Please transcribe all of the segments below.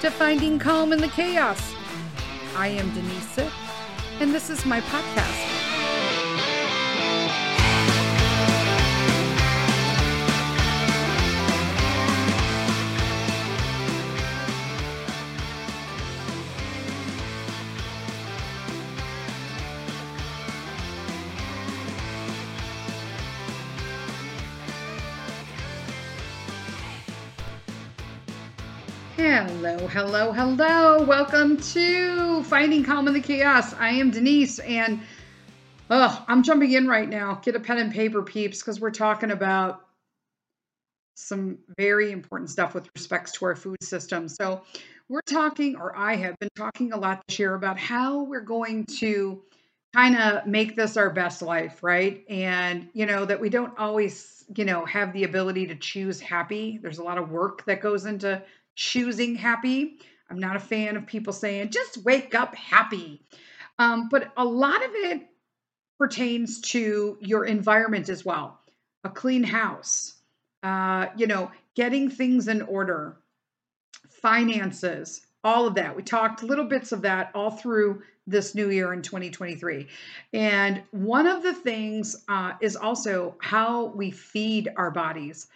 to Finding Calm in the Chaos. I am Denise and this is my podcast. Hello, hello, hello. Welcome to Finding Calm in the Chaos. I am Denise, and oh, I'm jumping in right now. Get a pen and paper, peeps, because we're talking about some very important stuff with respects to our food system. So, we're talking, or I have been talking a lot this year about how we're going to kind of make this our best life, right? And, you know, that we don't always, you know, have the ability to choose happy. There's a lot of work that goes into choosing happy. I'm not a fan of people saying, just wake up happy. Um, but a lot of it pertains to your environment as well a clean house, uh, you know, getting things in order, finances, all of that. We talked little bits of that all through this new year in 2023. And one of the things uh, is also how we feed our bodies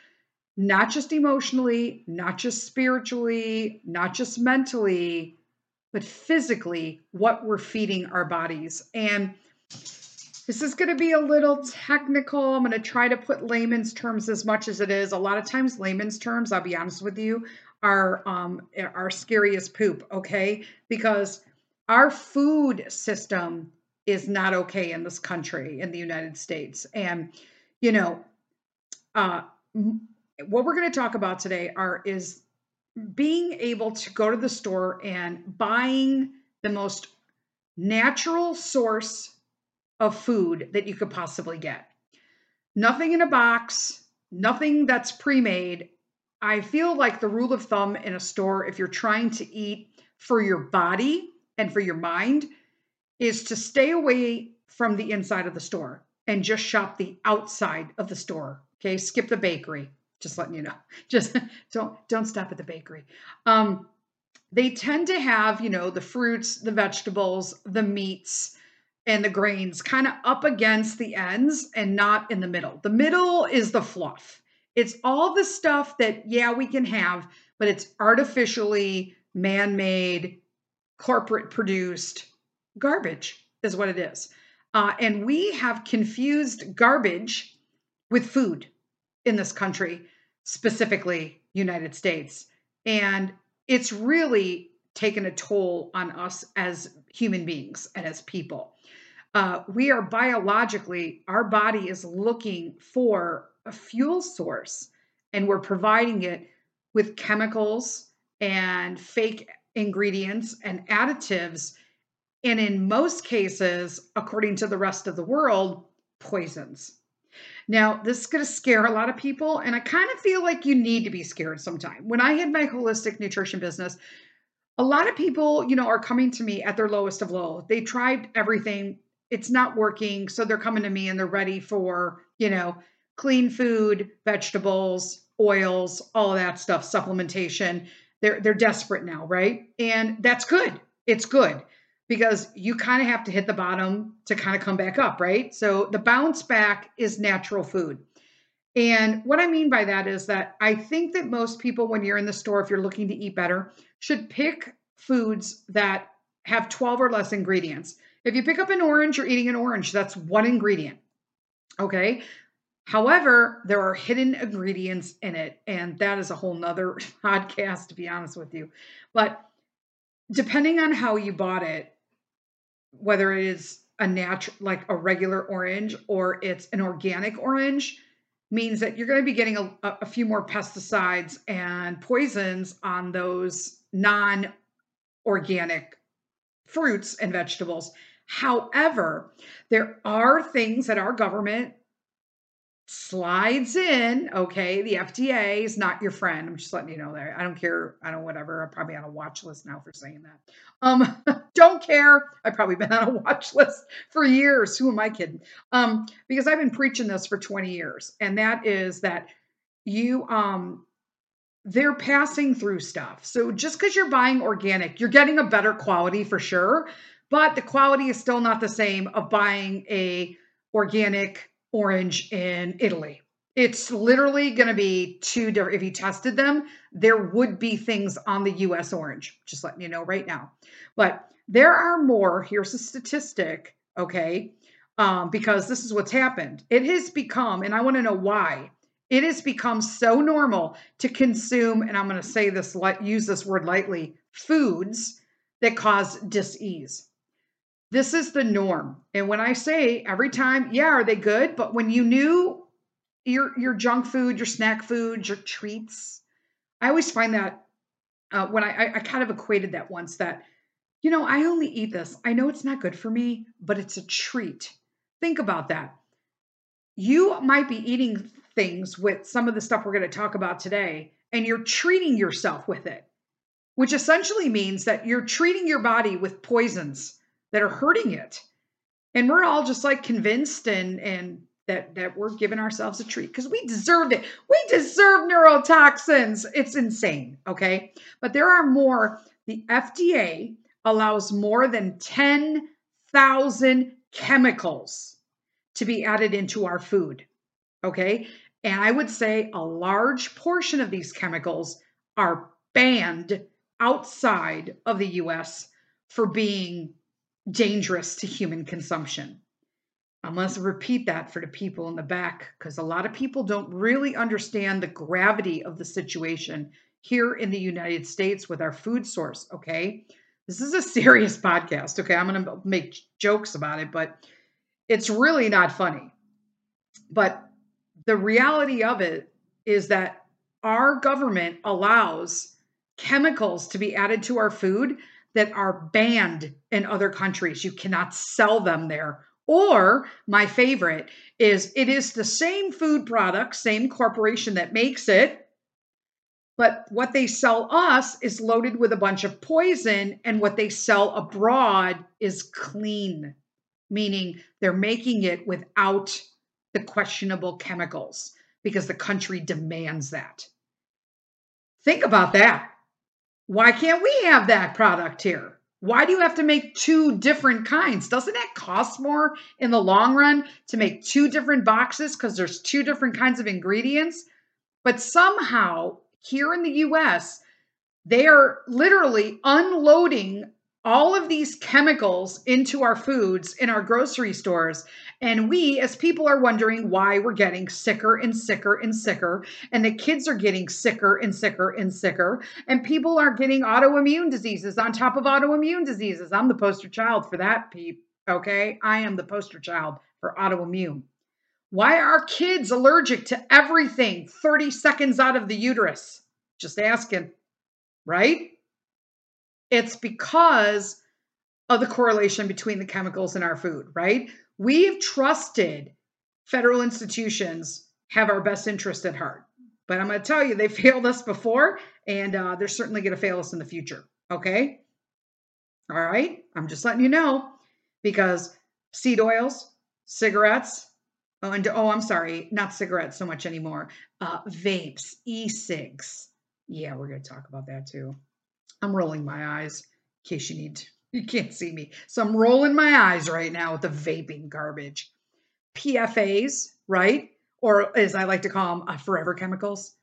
not just emotionally, not just spiritually, not just mentally, but physically, what we're feeding our bodies. And this is going to be a little technical. I'm going to try to put layman's terms as much as it is. A lot of times, layman's terms, I'll be honest with you, are um, are poop. Okay, because our food system is not okay in this country, in the United States, and you know, uh, what we're going to talk about today are is being able to go to the store and buying the most natural source of food that you could possibly get. Nothing in a box, nothing that's pre-made. I feel like the rule of thumb in a store if you're trying to eat for your body and for your mind is to stay away from the inside of the store and just shop the outside of the store. Okay, skip the bakery just letting you know. Just don't don't stop at the bakery. Um, they tend to have you know the fruits the vegetables the meats and the grains kind of up against the ends and not in the middle. The middle is the fluff. It's all the stuff that yeah we can have but it's artificially man-made corporate produced garbage is what it is. Uh, and we have confused garbage with food in this country specifically United States. And it's really taken a toll on us as human beings and as people. Uh, we are biologically, our body is looking for a fuel source, and we're providing it with chemicals and fake ingredients and additives. And in most cases, according to the rest of the world, poisons. Now, this is going to scare a lot of people, and I kind of feel like you need to be scared sometime. When I had my holistic nutrition business, a lot of people, you know, are coming to me at their lowest of low. They tried everything, it's not working, so they're coming to me and they're ready for, you know, clean food, vegetables, oils, all that stuff, supplementation. They're they're desperate now, right? And that's good. It's good because you kind of have to hit the bottom to kind of come back up, right? So the bounce back is natural food. And what I mean by that is that I think that most people, when you're in the store, if you're looking to eat better, should pick foods that have 12 or less ingredients. If you pick up an orange, you're eating an orange, that's one ingredient. Okay. However, there are hidden ingredients in it, and that is a whole nother podcast, to be honest with you. But depending on how you bought it, whether it is a natural, like a regular orange, or it's an organic orange, means that you're going to be getting a, a few more pesticides and poisons on those non organic fruits and vegetables. However, there are things that our government slides in. Okay, the FDA is not your friend. I'm just letting you know there. I don't care. I don't whatever. I'm probably on a watch list now for saying that. Um, don't care. I've probably been on a watch list for years. Who am I kidding? Um, because I've been preaching this for 20 years, and that is that you um they're passing through stuff. So just because you're buying organic, you're getting a better quality for sure, but the quality is still not the same of buying a organic orange in Italy. It's literally going to be two different. If you tested them, there would be things on the US orange, just letting you know right now. But there are more. Here's a statistic, okay? Um, because this is what's happened. It has become, and I want to know why. It has become so normal to consume, and I'm going to say this, use this word lightly, foods that cause disease. This is the norm. And when I say every time, yeah, are they good? But when you knew your your junk food, your snack food, your treats, I always find that uh, when I, I kind of equated that once that, you know, I only eat this. I know it's not good for me, but it's a treat. Think about that. You might be eating things with some of the stuff we're going to talk about today, and you're treating yourself with it, which essentially means that you're treating your body with poisons that are hurting it. And we're all just like convinced and and that that we're giving ourselves a treat because we deserve it. We deserve neurotoxins. It's insane, okay? But there are more. The FDA allows more than 10,000 chemicals to be added into our food. Okay? And I would say a large portion of these chemicals are banned outside of the US for being dangerous to human consumption. I must repeat that for the people in the back because a lot of people don't really understand the gravity of the situation here in the United States with our food source. Okay. This is a serious podcast. Okay. I'm going to make jokes about it, but it's really not funny. But the reality of it is that our government allows chemicals to be added to our food that are banned in other countries. You cannot sell them there. Or my favorite is it is the same food product, same corporation that makes it, but what they sell us is loaded with a bunch of poison, and what they sell abroad is clean, meaning they're making it without the questionable chemicals because the country demands that. Think about that. Why can't we have that product here? Why do you have to make two different kinds? Doesn't it cost more in the long run to make two different boxes because there's two different kinds of ingredients? But somehow here in the US, they are literally unloading all of these chemicals into our foods in our grocery stores. And we, as people, are wondering why we're getting sicker and sicker and sicker. And the kids are getting sicker and sicker and sicker. And people are getting autoimmune diseases on top of autoimmune diseases. I'm the poster child for that, Peep. Okay. I am the poster child for autoimmune. Why are kids allergic to everything 30 seconds out of the uterus? Just asking, right? It's because of the correlation between the chemicals in our food, right? We've trusted federal institutions have our best interest at heart. But I'm going to tell you, they failed us before, and uh, they're certainly going to fail us in the future. Okay? All right? I'm just letting you know because seed oils, cigarettes, oh, and oh, I'm sorry, not cigarettes so much anymore, uh, vapes, e cigs. Yeah, we're going to talk about that too. I'm rolling my eyes in case you need to, you can't see me. So I'm rolling my eyes right now with the vaping garbage. PFAs, right? Or as I like to call them, uh, forever chemicals.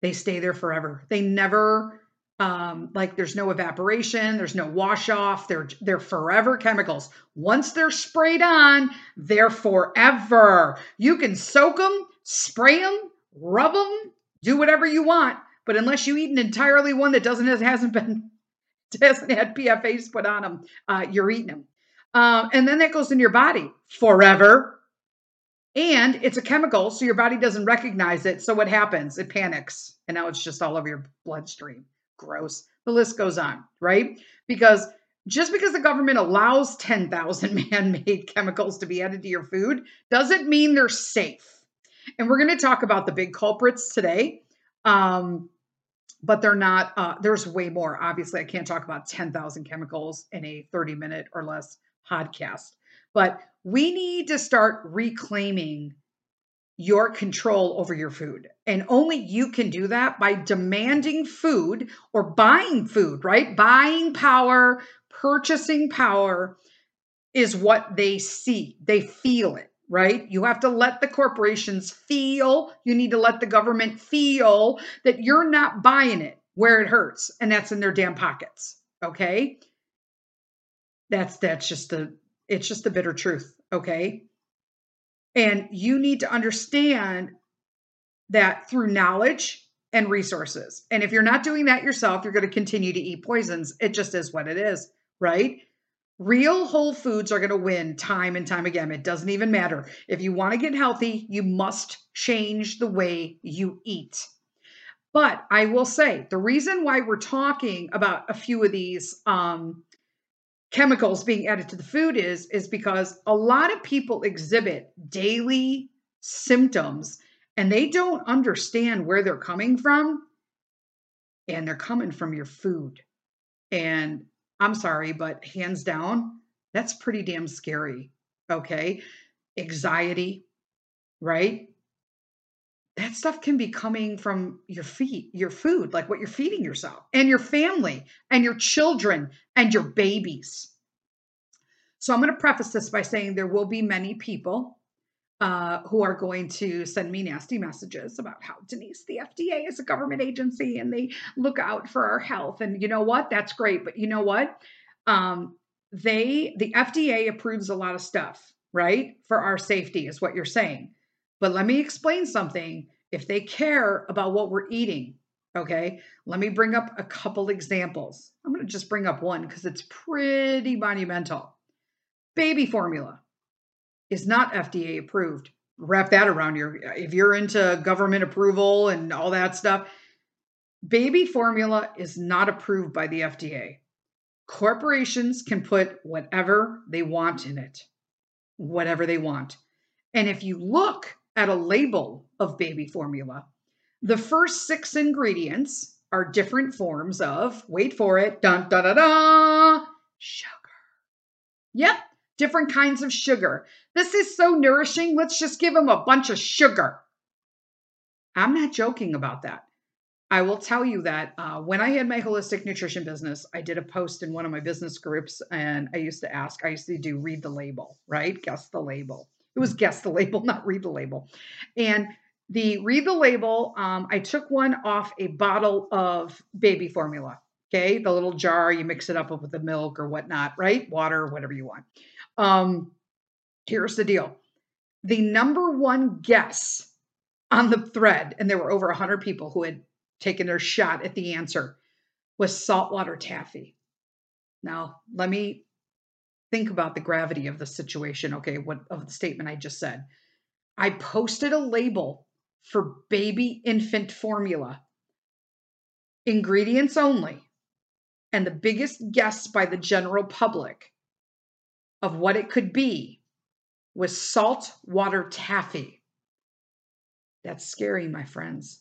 They stay there forever. They never um, like there's no evaporation, there's no wash off. They're they're forever chemicals. Once they're sprayed on, they're forever. You can soak them, spray them, rub them, do whatever you want. But unless you eat an entirely one that doesn't hasn't been hasn't had PFAs put on them, uh, you're eating them. Um, and then that goes in your body forever. And it's a chemical, so your body doesn't recognize it. So what happens? It panics, and now it's just all over your bloodstream. Gross. The list goes on, right? Because just because the government allows 10,000 man made chemicals to be added to your food doesn't mean they're safe. And we're going to talk about the big culprits today. Um, but they're not, uh, there's way more. Obviously, I can't talk about 10,000 chemicals in a 30 minute or less podcast, but we need to start reclaiming your control over your food. And only you can do that by demanding food or buying food, right? Buying power, purchasing power is what they see, they feel it. Right? You have to let the corporations feel, you need to let the government feel that you're not buying it where it hurts, and that's in their damn pockets. Okay? That's that's just the it's just the bitter truth, okay? And you need to understand that through knowledge and resources. And if you're not doing that yourself, you're going to continue to eat poisons. It just is what it is, right? Real whole foods are going to win time and time again. It doesn't even matter. If you want to get healthy, you must change the way you eat. But I will say the reason why we're talking about a few of these um, chemicals being added to the food is is because a lot of people exhibit daily symptoms and they don't understand where they're coming from and they're coming from your food and i'm sorry but hands down that's pretty damn scary okay anxiety right that stuff can be coming from your feet, your food, like what you're feeding yourself and your family and your children and your babies. So I'm going to preface this by saying there will be many people uh, who are going to send me nasty messages about how Denise, the FDA is a government agency and they look out for our health. And you know what? That's great. But you know what? Um, they, the FDA approves a lot of stuff, right? For our safety, is what you're saying. But let me explain something. If they care about what we're eating, okay, let me bring up a couple examples. I'm going to just bring up one because it's pretty monumental. Baby formula is not FDA approved. Wrap that around your, if you're into government approval and all that stuff, baby formula is not approved by the FDA. Corporations can put whatever they want in it, whatever they want. And if you look at a label of baby formula, the first six ingredients are different forms of, wait for it, dun da da da, sugar. Yep, different kinds of sugar. This is so nourishing. Let's just give them a bunch of sugar. I'm not joking about that. I will tell you that uh, when I had my holistic nutrition business, I did a post in one of my business groups and I used to ask, I used to do read the label, right? Guess the label. It was guess the label, not read the label. And the read the label, um, I took one off a bottle of baby formula. Okay, the little jar, you mix it up with the milk or whatnot, right? Water, whatever you want. Um, here's the deal the number one guess on the thread, and there were over 100 people who had taken their shot at the answer, was saltwater taffy. Now, let me think about the gravity of the situation, okay, what of the statement I just said. I posted a label for baby infant formula, ingredients only, and the biggest guess by the general public of what it could be was saltwater taffy. That's scary, my friends.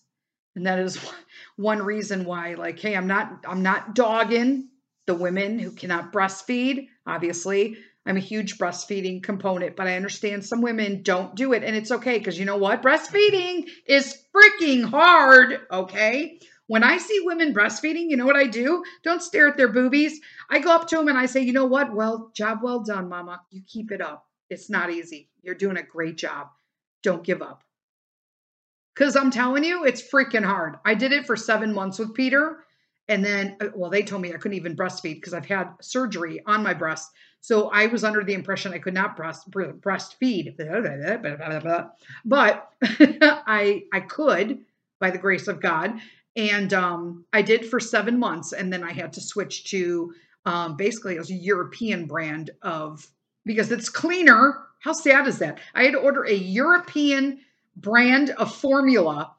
And that is one reason why, like, hey, I'm not, I'm not dogging the women who cannot breastfeed. Obviously, I'm a huge breastfeeding component, but I understand some women don't do it. And it's okay because you know what? Breastfeeding is freaking hard. Okay. When I see women breastfeeding, you know what I do? Don't stare at their boobies. I go up to them and I say, you know what? Well, job well done, mama. You keep it up. It's not easy. You're doing a great job. Don't give up. Because I'm telling you, it's freaking hard. I did it for seven months with Peter. And then, uh, well, they told me I couldn't even breastfeed because I've had surgery on my breast. So I was under the impression I could not breast breastfeed. But I I could by the grace of God. And um, I did for seven months, and then I had to switch to um, basically it was a European brand of because it's cleaner. How sad is that? I had to order a European brand of formula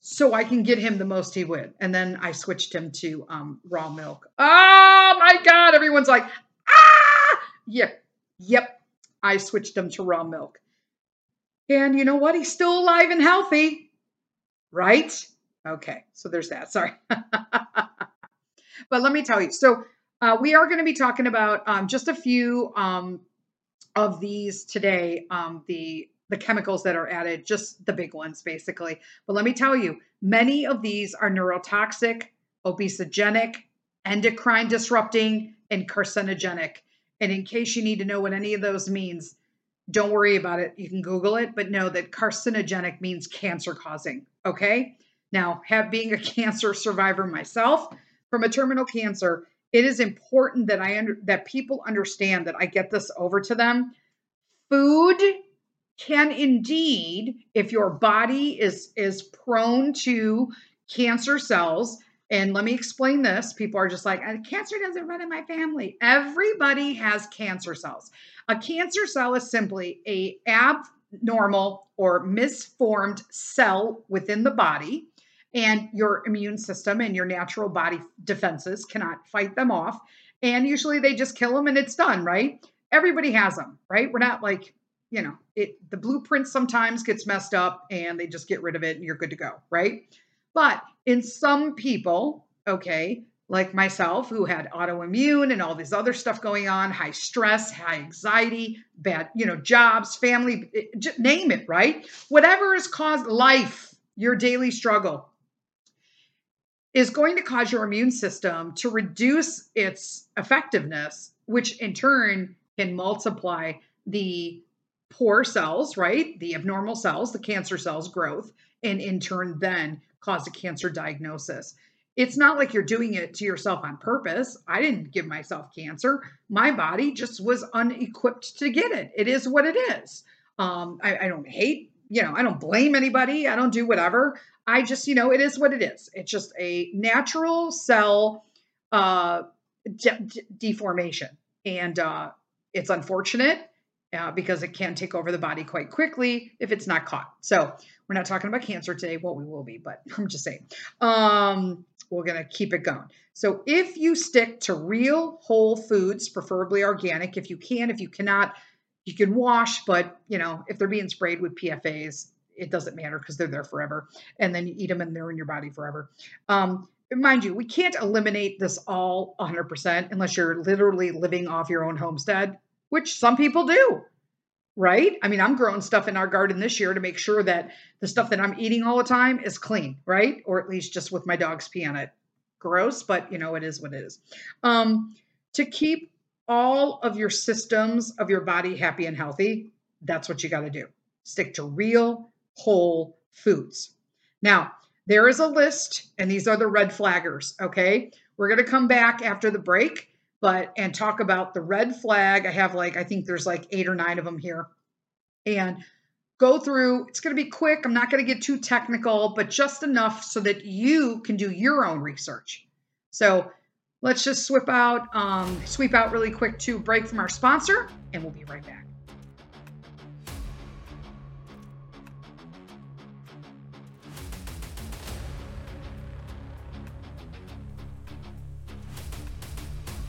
so I can get him the most he would. And then I switched him to um, raw milk. Oh my God! Everyone's like, ah, yep, yep. I switched him to raw milk. And you know what? He's still alive and healthy, right? Okay, so there's that. Sorry. but let me tell you. So uh, we are going to be talking about um, just a few um, of these today. Um, the the chemicals that are added, just the big ones basically. But let me tell you, many of these are neurotoxic, obesogenic, endocrine disrupting, and carcinogenic. And in case you need to know what any of those means, don't worry about it. You can Google it, but know that carcinogenic means cancer causing. Okay. Now, have being a cancer survivor myself from a terminal cancer, it is important that I under, that people understand that I get this over to them. Food can indeed, if your body is is prone to cancer cells, and let me explain this. People are just like, uh, cancer doesn't run in my family. Everybody has cancer cells. A cancer cell is simply a abnormal or misformed cell within the body and your immune system and your natural body defenses cannot fight them off. And usually they just kill them and it's done, right? Everybody has them, right? We're not like, you know, it the blueprint sometimes gets messed up and they just get rid of it and you're good to go, right? But in some people, okay, like myself who had autoimmune and all this other stuff going on, high stress, high anxiety, bad, you know, jobs, family, eh, name it, right? Whatever has caused life, your daily struggle, is going to cause your immune system to reduce its effectiveness, which in turn can multiply the poor cells, right? The abnormal cells, the cancer cells growth, and in turn then cause a cancer diagnosis. It's not like you're doing it to yourself on purpose. I didn't give myself cancer. My body just was unequipped to get it. It is what it is. Um, I, I don't hate, you know, I don't blame anybody. I don't do whatever. I just, you know, it is what it is. It's just a natural cell uh, de- de- deformation. And uh, it's unfortunate uh, because it can take over the body quite quickly if it's not caught. So we're not talking about cancer today. Well, we will be, but I'm just saying. Um, we're going to keep it going. So if you stick to real whole foods, preferably organic, if you can, if you cannot, you can wash, but you know, if they're being sprayed with PFAs, it doesn't matter because they're there forever. And then you eat them and they're in your body forever. Um, mind you, we can't eliminate this all 100% unless you're literally living off your own homestead, which some people do, right? I mean, I'm growing stuff in our garden this year to make sure that the stuff that I'm eating all the time is clean, right? Or at least just with my dog's pee on it. Gross, but you know, it is what it is. Um, to keep all of your systems of your body happy and healthy, that's what you got to do. Stick to real whole foods. Now, there is a list, and these are the red flaggers. Okay. We're going to come back after the break, but and talk about the red flag. I have like, I think there's like eight or nine of them here. And go through, it's going to be quick. I'm not going to get too technical, but just enough so that you can do your own research. So let's just sweep out, um, sweep out really quick to break from our sponsor, and we'll be right back.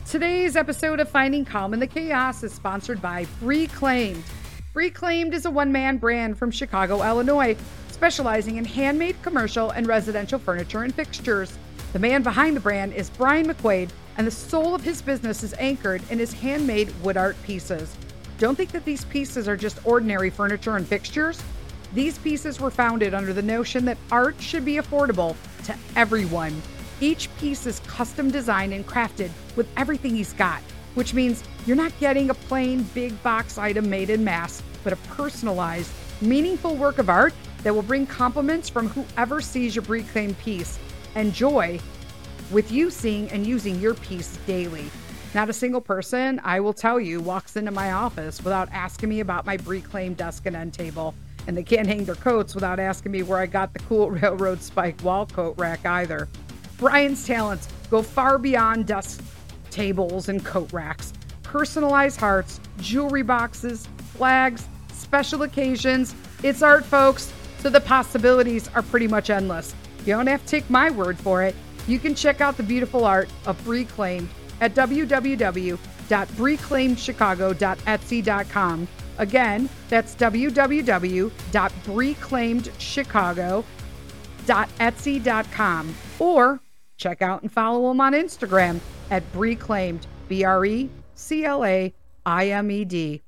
Today's episode of Finding Calm in the Chaos is sponsored by Reclaimed. Reclaimed is a one man brand from Chicago, Illinois, specializing in handmade commercial and residential furniture and fixtures. The man behind the brand is Brian McQuaid, and the soul of his business is anchored in his handmade wood art pieces. Don't think that these pieces are just ordinary furniture and fixtures. These pieces were founded under the notion that art should be affordable to everyone. Each piece is custom designed and crafted with everything he's got, which means you're not getting a plain big box item made in mass, but a personalized, meaningful work of art that will bring compliments from whoever sees your reclaimed piece and joy with you seeing and using your piece daily. Not a single person, I will tell you, walks into my office without asking me about my reclaimed desk and end table. And they can't hang their coats without asking me where I got the cool railroad spike wall coat rack either. Brian's talents go far beyond desk tables and coat racks. Personalized hearts, jewelry boxes, flags, special occasions. It's art, folks, so the possibilities are pretty much endless. You don't have to take my word for it. You can check out the beautiful art of Reclaimed at www.reclaimedchicago.etsy.com. Again, that's www.reclaimedchicago.etsy.com or Check out and follow them on Instagram at Reclaimed, B R E C L A I M E D.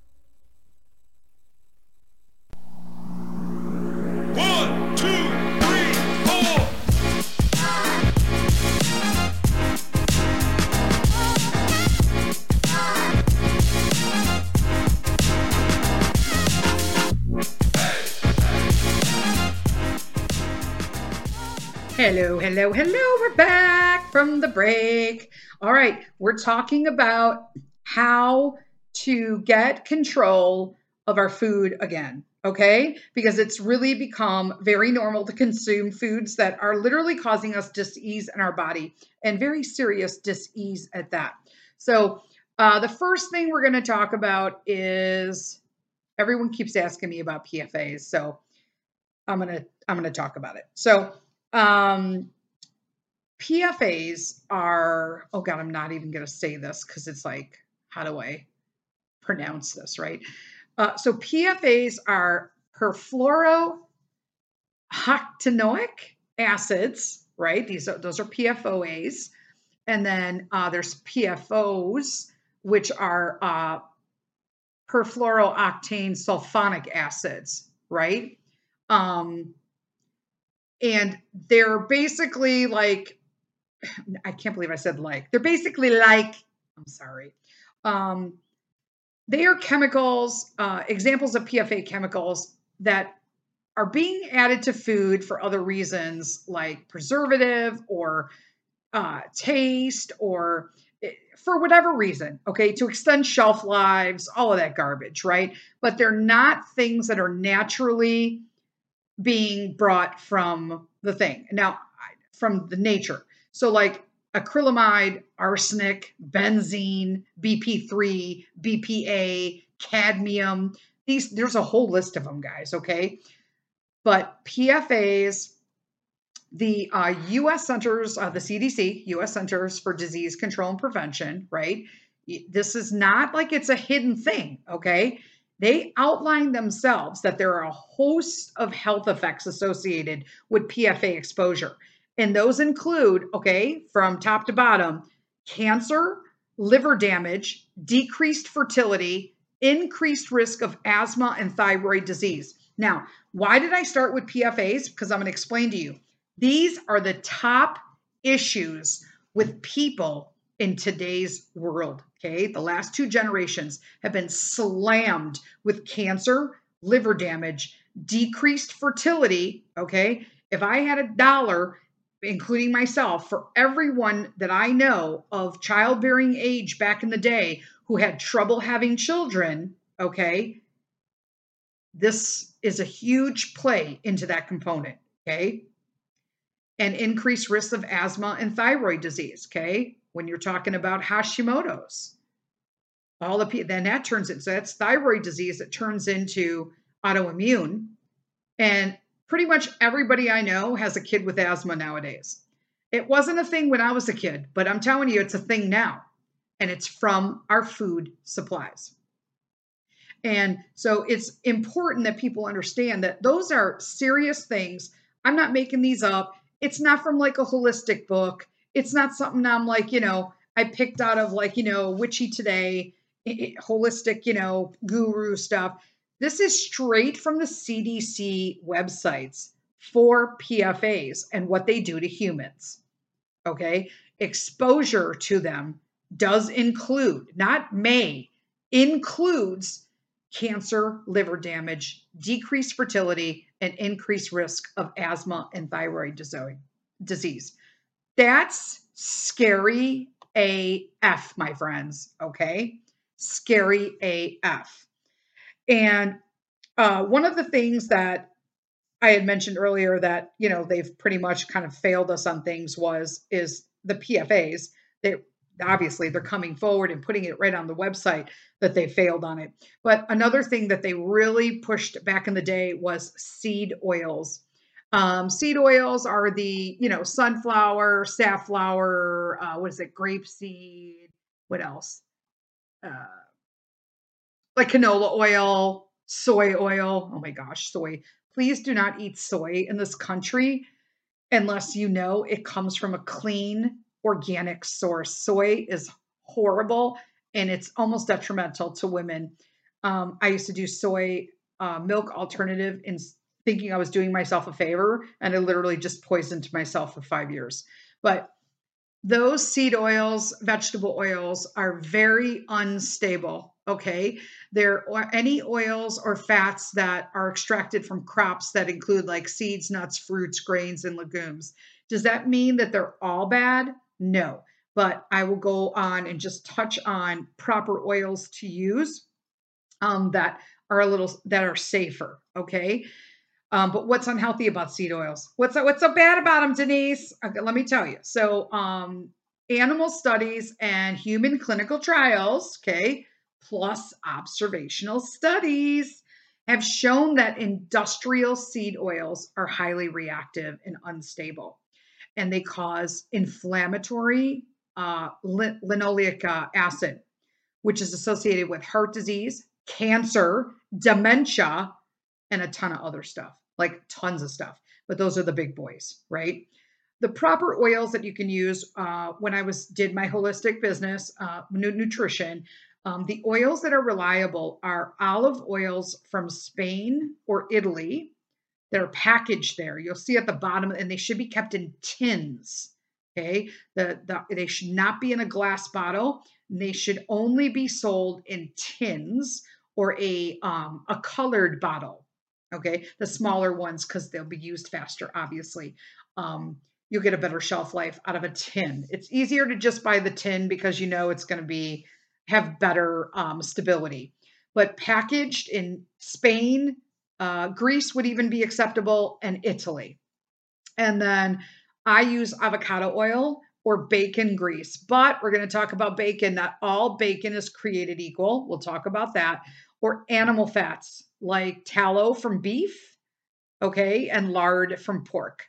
Hello, hello, hello. We're back from the break. All right, we're talking about how to get control of our food again, okay? Because it's really become very normal to consume foods that are literally causing us dis-ease in our body and very serious dis-ease at that. So, uh, the first thing we're going to talk about is everyone keeps asking me about PFAs, so I'm gonna I'm gonna talk about it. So, um, PFAs are oh god, I'm not even gonna say this because it's like how do I pronounce this right? Uh, so PFAs are perfluorooctanoic acids, right? These are those are PFOAs, and then uh, there's PFOs, which are uh, perfluorooctane sulfonic acids, right? Um, and they're basically like, I can't believe I said like, they're basically like, I'm sorry. Um, they are chemicals, uh, examples of PFA chemicals that are being added to food for other reasons like preservative or uh, taste or eh, for whatever reason, okay, to extend shelf lives, all of that garbage, right? But they're not things that are naturally being brought from the thing. Now, from the nature. So, like acrylamide, arsenic, benzene, BP3, BPA, cadmium. These there's a whole list of them, guys. Okay, but PFAS the uh, U.S. Centers, uh, the CDC, U.S. Centers for Disease Control and Prevention, right? This is not like it's a hidden thing, okay? They outline themselves that there are a host of health effects associated with PFA exposure. And those include, okay, from top to bottom, cancer, liver damage, decreased fertility, increased risk of asthma and thyroid disease. Now, why did I start with PFAs? Because I'm going to explain to you. These are the top issues with people in today's world. Okay. The last two generations have been slammed with cancer, liver damage, decreased fertility. Okay. If I had a dollar, including myself, for everyone that I know of childbearing age back in the day who had trouble having children, okay, this is a huge play into that component. Okay and increased risk of asthma and thyroid disease. Okay. When you're talking about Hashimoto's, all the people, then that turns into so that's thyroid disease that turns into autoimmune. And pretty much everybody I know has a kid with asthma nowadays. It wasn't a thing when I was a kid, but I'm telling you, it's a thing now. And it's from our food supplies. And so it's important that people understand that those are serious things. I'm not making these up it's not from like a holistic book. It's not something I'm like, you know, I picked out of like, you know, Witchy Today, holistic, you know, guru stuff. This is straight from the CDC websites for PFAs and what they do to humans. Okay. Exposure to them does include, not may, includes cancer, liver damage, decreased fertility, and increased risk of asthma and thyroid disease. That's scary AF, my friends. Okay. Scary AF. And uh, one of the things that I had mentioned earlier that, you know, they've pretty much kind of failed us on things was, is the PFAs. They obviously they're coming forward and putting it right on the website that they failed on it. But another thing that they really pushed back in the day was seed oils. Um, seed oils are the, you know, sunflower, safflower, uh, what is it, grapeseed, what else? Uh, like canola oil, soy oil. Oh my gosh, soy. Please do not eat soy in this country unless you know it comes from a clean organic source. Soy is horrible and it's almost detrimental to women. Um, I used to do soy uh, milk alternative in thinking I was doing myself a favor, and I literally just poisoned myself for five years. But those seed oils, vegetable oils are very unstable. Okay. There are any oils or fats that are extracted from crops that include like seeds, nuts, fruits, grains, and legumes Does that mean that they're all bad? No. But I will go on and just touch on proper oils to use um, that are a little that are safer. Okay. Um, but what's unhealthy about seed oils? What's what's so bad about them, Denise? Okay, let me tell you. So, um, animal studies and human clinical trials, okay, plus observational studies have shown that industrial seed oils are highly reactive and unstable, and they cause inflammatory uh, linoleic uh, acid, which is associated with heart disease, cancer, dementia, and a ton of other stuff, like tons of stuff. But those are the big boys, right? The proper oils that you can use uh, when I was did my holistic business, uh, nutrition. Um, the oils that are reliable are olive oils from Spain or Italy. They're packaged there. You'll see at the bottom, and they should be kept in tins. Okay, the, the they should not be in a glass bottle. They should only be sold in tins or a um, a colored bottle. Okay, the smaller ones because they'll be used faster. Obviously, um, you'll get a better shelf life out of a tin. It's easier to just buy the tin because you know it's going to be have better um, stability. But packaged in Spain, uh, Greece would even be acceptable, and Italy. And then I use avocado oil or bacon grease. But we're going to talk about bacon. Not all bacon is created equal. We'll talk about that. Or animal fats like tallow from beef, okay, and lard from pork.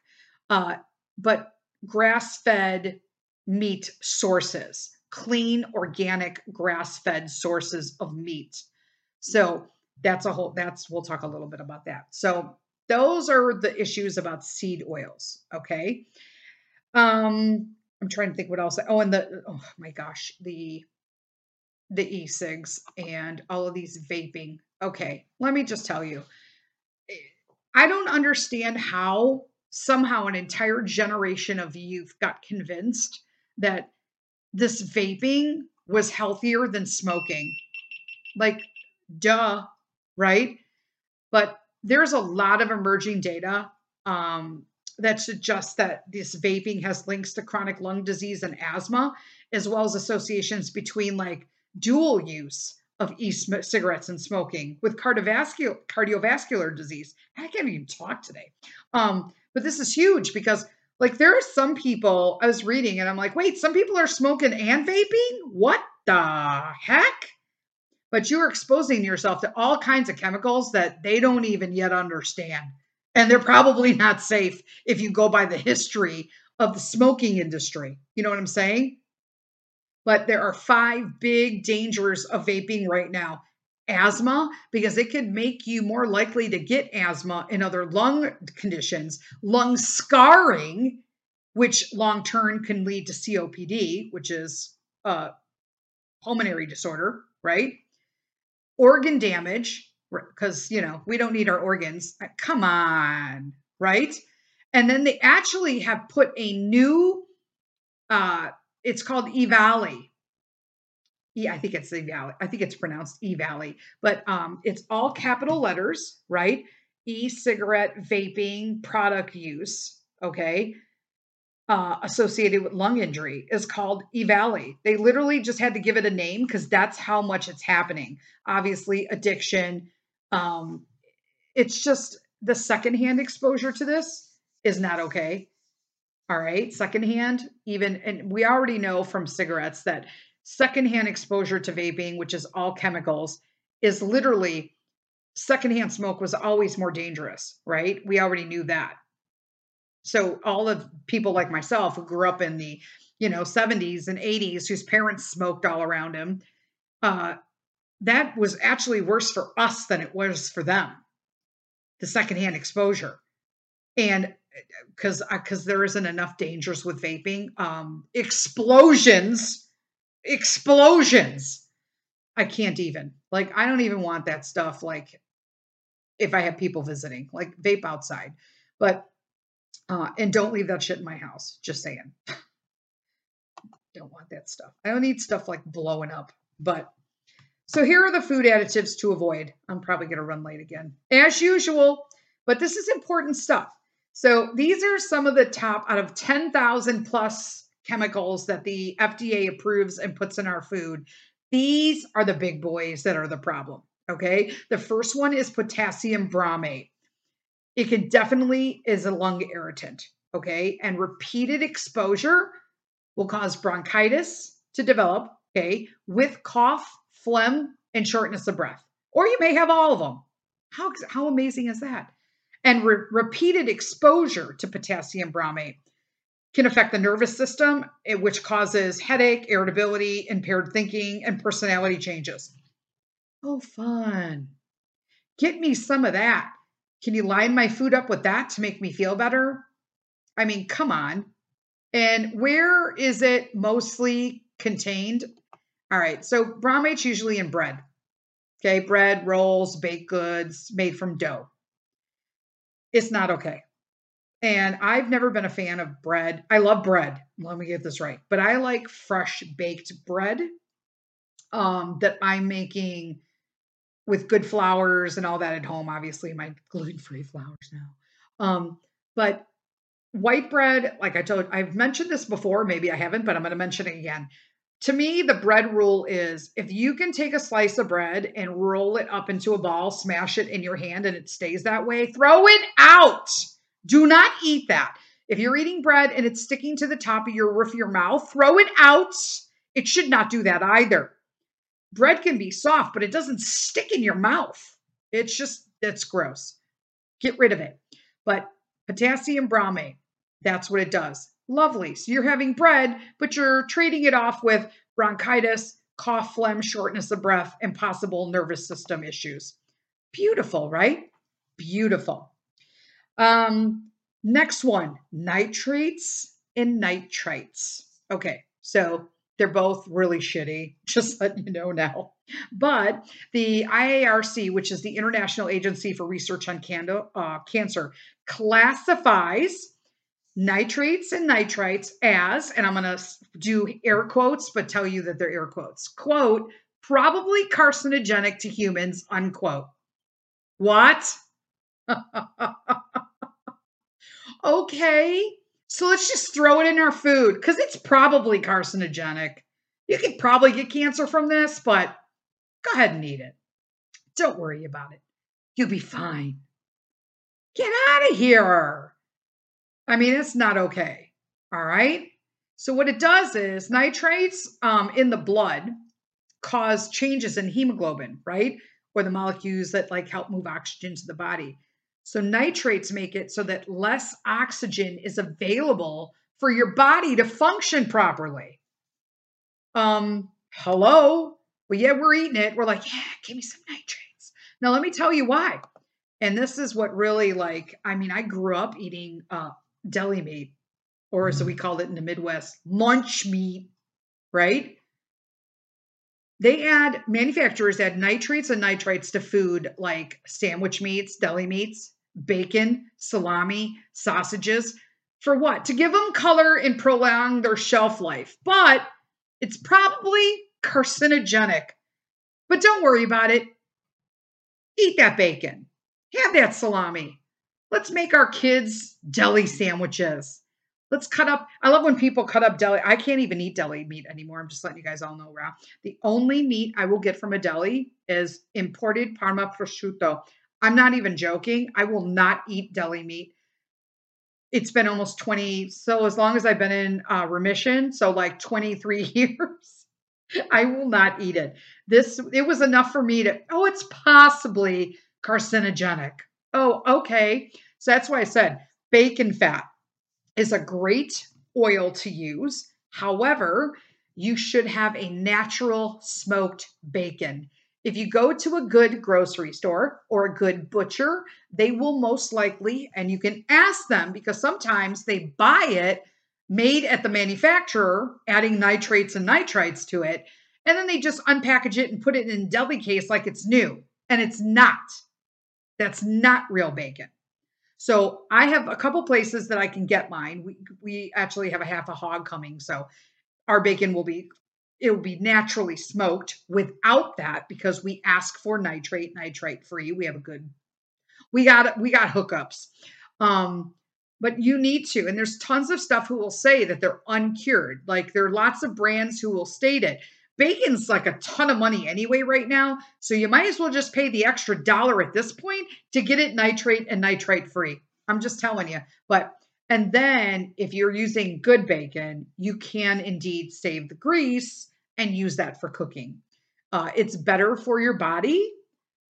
Uh, but grass fed meat sources, clean, organic, grass fed sources of meat. So that's a whole, that's, we'll talk a little bit about that. So those are the issues about seed oils, okay? Um, I'm trying to think what else. Oh, and the oh my gosh, the the e-cigs and all of these vaping. Okay, let me just tell you. I don't understand how somehow an entire generation of youth got convinced that this vaping was healthier than smoking. Like, duh, right? But there's a lot of emerging data um, that suggests that this vaping has links to chronic lung disease and asthma, as well as associations between like dual use of e-cigarettes and smoking with cardiovascular cardiovascular disease. I can't even talk today. Um, but this is huge because like there are some people I was reading and I'm like, wait, some people are smoking and vaping? What the heck? But you're exposing yourself to all kinds of chemicals that they don't even yet understand. And they're probably not safe if you go by the history of the smoking industry. You know what I'm saying? But there are five big dangers of vaping right now. Asthma, because it could make you more likely to get asthma and other lung conditions, lung scarring, which long term can lead to COPD, which is a pulmonary disorder, right? Organ damage, because you know we don't need our organs uh, come on right and then they actually have put a new uh it's called EVALI yeah, I think it's E Valley. I think it's pronounced EVALI, but um, it's all capital letters, right? E-cigarette vaping product use, okay, uh, associated with lung injury is called EVALI. They literally just had to give it a name because that's how much it's happening. Obviously, addiction, um, it's just the secondhand exposure to this is not okay. All right, secondhand, even, and we already know from cigarettes that secondhand exposure to vaping, which is all chemicals, is literally secondhand smoke was always more dangerous, right? We already knew that. So all of people like myself who grew up in the, you know, 70s and 80s, whose parents smoked all around him, uh, that was actually worse for us than it was for them the secondhand exposure and because because there isn't enough dangers with vaping. Um explosions explosions. I can't even. Like i don't even want that stuff like if i have people visiting like vape outside. But uh and don't leave that shit in my house. Just saying. Don't want that stuff. I don't need stuff like blowing up. But so here are the food additives to avoid. I'm probably going to run late again, as usual, but this is important stuff. So these are some of the top out of 10,000 plus chemicals that the FDA approves and puts in our food. These are the big boys that are the problem. Okay. The first one is potassium bromate. It can definitely is a lung irritant. Okay. And repeated exposure will cause bronchitis to develop. Okay. With cough, phlegm, and shortness of breath. Or you may have all of them. How, how amazing is that? And re- repeated exposure to potassium bromate can affect the nervous system, eh, which causes headache, irritability, impaired thinking, and personality changes. Oh, fun. Get me some of that. Can you line my food up with that to make me feel better? I mean, come on. And where is it mostly contained? All right, so bromate's usually in bread. Okay, bread, rolls, baked goods made from dough. It's not okay. And I've never been a fan of bread. I love bread. Let me get this right. But I like fresh baked bread um, that I'm making with good flours and all that at home. Obviously, my gluten free flours now. Um, but white bread, like I told, I've mentioned this before. Maybe I haven't, but I'm going to mention it again. To me, the bread rule is if you can take a slice of bread and roll it up into a ball, smash it in your hand, and it stays that way, throw it out. Do not eat that. If you're eating bread and it's sticking to the top of your roof of your mouth, throw it out. It should not do that either. Bread can be soft, but it doesn't stick in your mouth. It's just, it's gross. Get rid of it. But potassium bromate, that's what it does. Lovely. So you're having bread, but you're trading it off with bronchitis, cough, phlegm, shortness of breath, and possible nervous system issues. Beautiful, right? Beautiful. Um, next one nitrates and nitrites. Okay, so they're both really shitty, just letting you know now. But the IARC, which is the International Agency for Research on uh, Cancer, classifies nitrates and nitrites as, and I'm going to do air quotes, but tell you that they're air quotes, quote, probably carcinogenic to humans, unquote. What? Okay, so let's just throw it in our food because it's probably carcinogenic. You could probably get cancer from this, but go ahead and eat it. Don't worry about it. You'll be fine. Get out of here. I mean, it's not okay. All right. So, what it does is nitrates um, in the blood cause changes in hemoglobin, right? Or the molecules that like help move oxygen to the body. So nitrates make it so that less oxygen is available for your body to function properly. Um, hello. Well, yeah, we're eating it. We're like, yeah, give me some nitrates. Now let me tell you why. And this is what really like, I mean, I grew up eating uh deli meat, or as we mm. called it in the Midwest, lunch meat, right? They add manufacturers add nitrates and nitrites to food like sandwich meats, deli meats, bacon, salami, sausages. For what? To give them color and prolong their shelf life. But it's probably carcinogenic. But don't worry about it. Eat that bacon. Have that salami. Let's make our kids deli sandwiches. Let's cut up. I love when people cut up deli. I can't even eat deli meat anymore. I'm just letting you guys all know, Ra. The only meat I will get from a deli is imported Parma prosciutto. I'm not even joking. I will not eat deli meat. It's been almost 20. So as long as I've been in uh, remission, so like 23 years, I will not eat it. This it was enough for me to. Oh, it's possibly carcinogenic. Oh, okay. So that's why I said bacon fat is a great oil to use. However, you should have a natural smoked bacon. If you go to a good grocery store or a good butcher, they will most likely, and you can ask them because sometimes they buy it made at the manufacturer, adding nitrates and nitrites to it, and then they just unpackage it and put it in a deli case like it's new. And it's not. That's not real bacon. So I have a couple places that I can get mine. We we actually have a half a hog coming, so our bacon will be it will be naturally smoked without that because we ask for nitrate nitrite free. We have a good we got we got hookups. Um but you need to. And there's tons of stuff who will say that they're uncured. Like there are lots of brands who will state it. Bacon's like a ton of money anyway right now. So you might as well just pay the extra dollar at this point to get it nitrate and nitrite free. I'm just telling you. But and then if you're using good bacon, you can indeed save the grease and use that for cooking. Uh, it's better for your body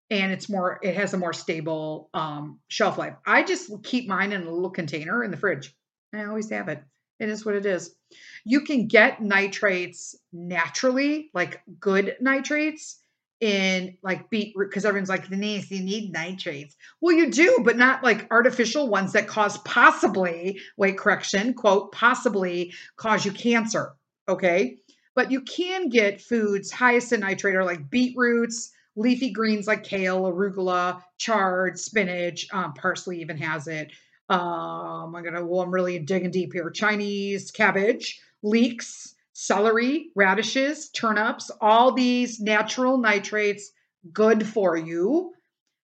and it's more it has a more stable um, shelf life i just keep mine in a little container in the fridge i always have it it is what it is you can get nitrates naturally like good nitrates in like beetroot because everyone's like denise you need nitrates well you do but not like artificial ones that cause possibly wait correction quote possibly cause you cancer okay but you can get foods highest in nitrate are like beetroots leafy greens like kale, arugula, chard, spinach, um, parsley even has it. Um, I'm gonna, well, I'm really digging deep here. Chinese cabbage, leeks, celery, radishes, turnips, all these natural nitrates, good for you,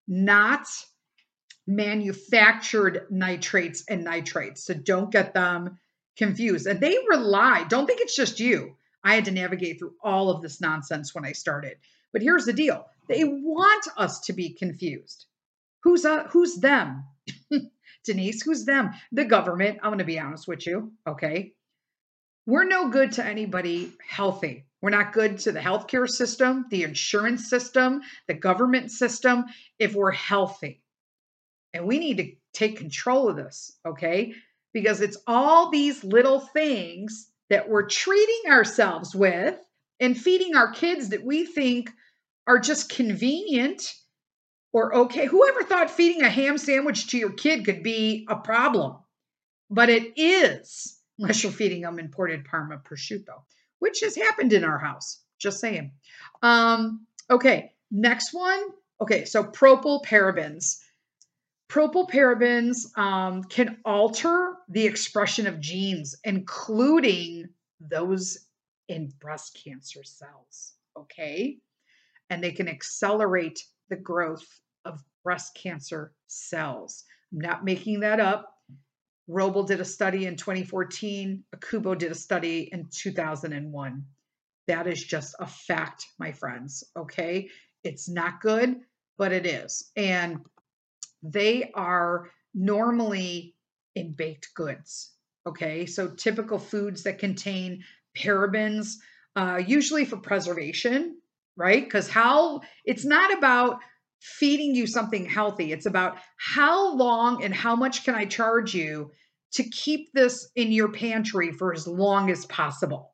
not manufactured nitrates and nitrates. So don't get them confused. And they rely, don't think it's just you. I had to navigate through all of this nonsense when I started. But here's the deal they want us to be confused. Who's uh, who's them? Denise, who's them? The government. I'm going to be honest with you, okay? We're no good to anybody healthy. We're not good to the healthcare system, the insurance system, the government system if we're healthy. And we need to take control of this, okay? Because it's all these little things that we're treating ourselves with and feeding our kids that we think are just convenient or okay. Whoever thought feeding a ham sandwich to your kid could be a problem? But it is, unless you're feeding them imported Parma prosciutto, which has happened in our house. Just saying. Um, okay, next one. Okay, so propyl parabens. Propyl parabens um, can alter the expression of genes, including those in breast cancer cells. Okay and they can accelerate the growth of breast cancer cells. I'm not making that up. Roble did a study in 2014, Akubo did a study in 2001. That is just a fact, my friends. Okay. It's not good, but it is. And they are normally in baked goods. Okay. So typical foods that contain parabens, uh, usually for preservation, right? Because how it's not about feeding you something healthy, it's about how long and how much can I charge you to keep this in your pantry for as long as possible.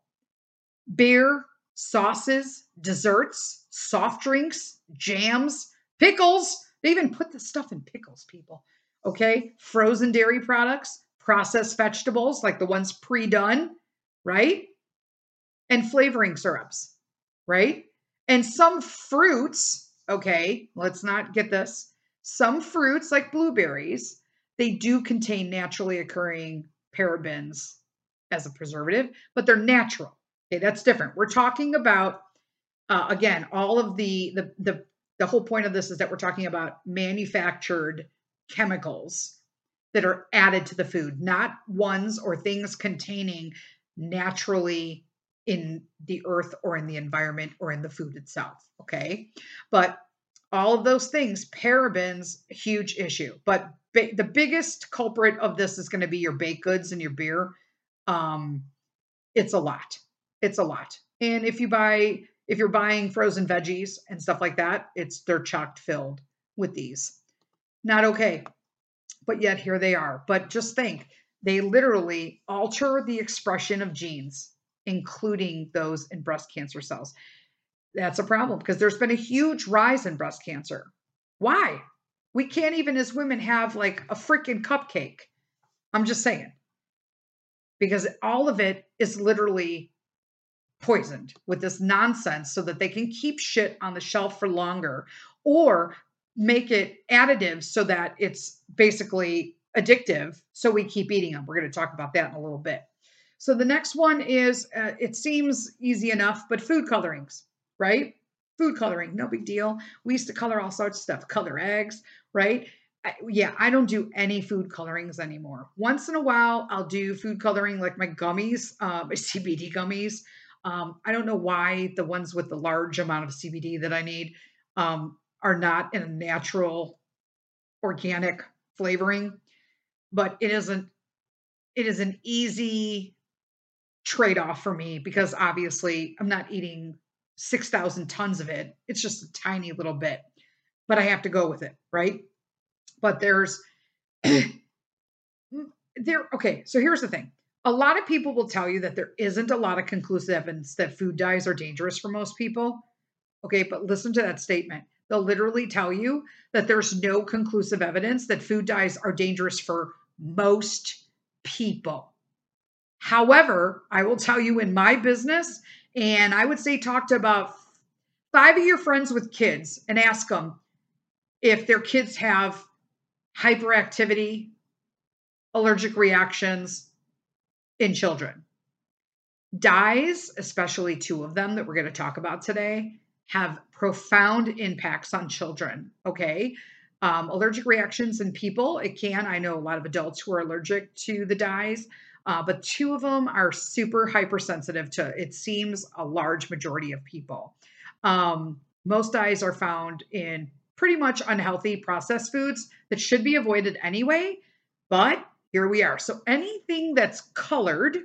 Beer, sauces, desserts, soft drinks, jams, pickles. They even put the stuff in pickles, people. Okay. Frozen dairy products, processed vegetables like the ones pre done, right? And flavoring syrups, right? And some fruits, okay, let's not get this. Some fruits, like blueberries, they do contain naturally occurring parabens as a preservative, but they're natural. Okay, that's different. We're talking about uh, again, all of the, the the the whole point of this is that we're talking about manufactured chemicals that are added to the food, not ones or things containing naturally in the earth or in the environment or in the food itself. Okay. But all of those things, parabens, huge issue. But ba- the biggest culprit of this is going to be your baked goods and your beer. Um, it's a lot. It's a lot. And if you buy, if you're buying frozen veggies and stuff like that, it's they're chocked filled with these. Not okay. But yet here they are. But just think, they literally alter the expression of genes including those in breast cancer cells. That's a problem because there's been a huge rise in breast cancer. Why? We can't even, as women, have like a freaking cupcake. I'm just saying. Because all of it is literally poisoned with this nonsense so that they can keep shit on the shelf for longer or make it additive so that it's basically addictive so we keep eating them. We're going to talk about that in a little bit. So the next one is uh, it seems easy enough, but food colorings, right? Food coloring, no big deal. We used to color all sorts of stuff, color eggs, right? I, yeah, I don't do any food colorings anymore. Once in a while, I'll do food coloring like my gummies, uh, my CBD gummies. Um, I don't know why the ones with the large amount of CBD that I need um, are not in a natural, organic flavoring, but it isn't. It is an easy trade off for me because obviously I'm not eating 6,000 tons of it. It's just a tiny little bit, but I have to go with it, right? But there's there okay, so here's the thing. A lot of people will tell you that there isn't a lot of conclusive evidence that food dyes are dangerous for most people. Okay, but listen to that statement. They'll literally tell you that there's no conclusive evidence that food dyes are dangerous for most people. However, I will tell you in my business, and I would say talk to about five of your friends with kids and ask them if their kids have hyperactivity, allergic reactions in children. Dyes, especially two of them that we're going to talk about today, have profound impacts on children. Okay. Um, allergic reactions in people, it can. I know a lot of adults who are allergic to the dyes, uh, but two of them are super hypersensitive to it seems a large majority of people. Um, most dyes are found in pretty much unhealthy processed foods that should be avoided anyway, but here we are. So anything that's colored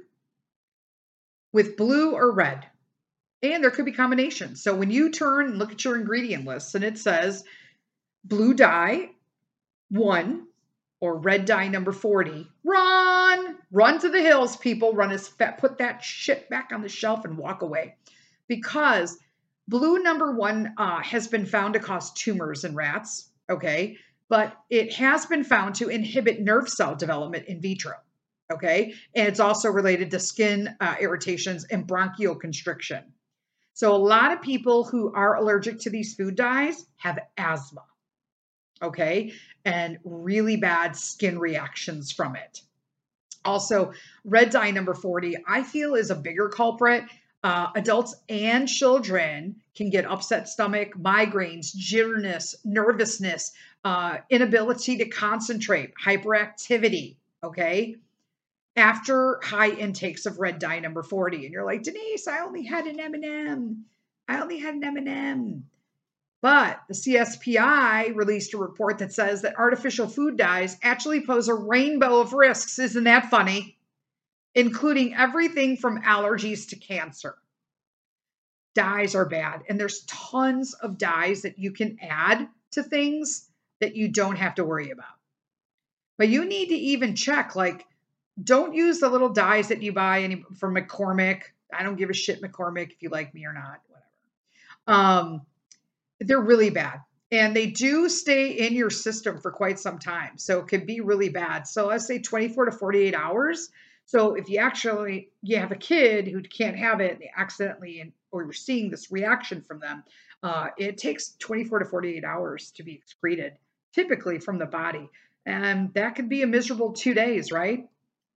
with blue or red, and there could be combinations. So when you turn and look at your ingredient list and it says blue dye, one, or red dye number 40, run, run to the hills, people. Run as fat, put that shit back on the shelf and walk away. Because blue number one uh, has been found to cause tumors in rats, okay? But it has been found to inhibit nerve cell development in vitro, okay? And it's also related to skin uh, irritations and bronchial constriction. So, a lot of people who are allergic to these food dyes have asthma, okay, and really bad skin reactions from it. Also, red dye number 40, I feel is a bigger culprit. Uh, adults and children can get upset stomach, migraines, jitteriness, nervousness, uh, inability to concentrate, hyperactivity. Okay after high intakes of red dye number 40 and you're like denise i only had an m&m i only had an m&m but the cspi released a report that says that artificial food dyes actually pose a rainbow of risks isn't that funny including everything from allergies to cancer dyes are bad and there's tons of dyes that you can add to things that you don't have to worry about but you need to even check like don't use the little dyes that you buy any from McCormick. I don't give a shit, McCormick, if you like me or not, whatever. Um, they're really bad. And they do stay in your system for quite some time. So it can be really bad. So let's say 24 to 48 hours. So if you actually you have a kid who can't have it they accidentally and or you're seeing this reaction from them, uh, it takes 24 to 48 hours to be excreted, typically from the body. And that could be a miserable two days, right?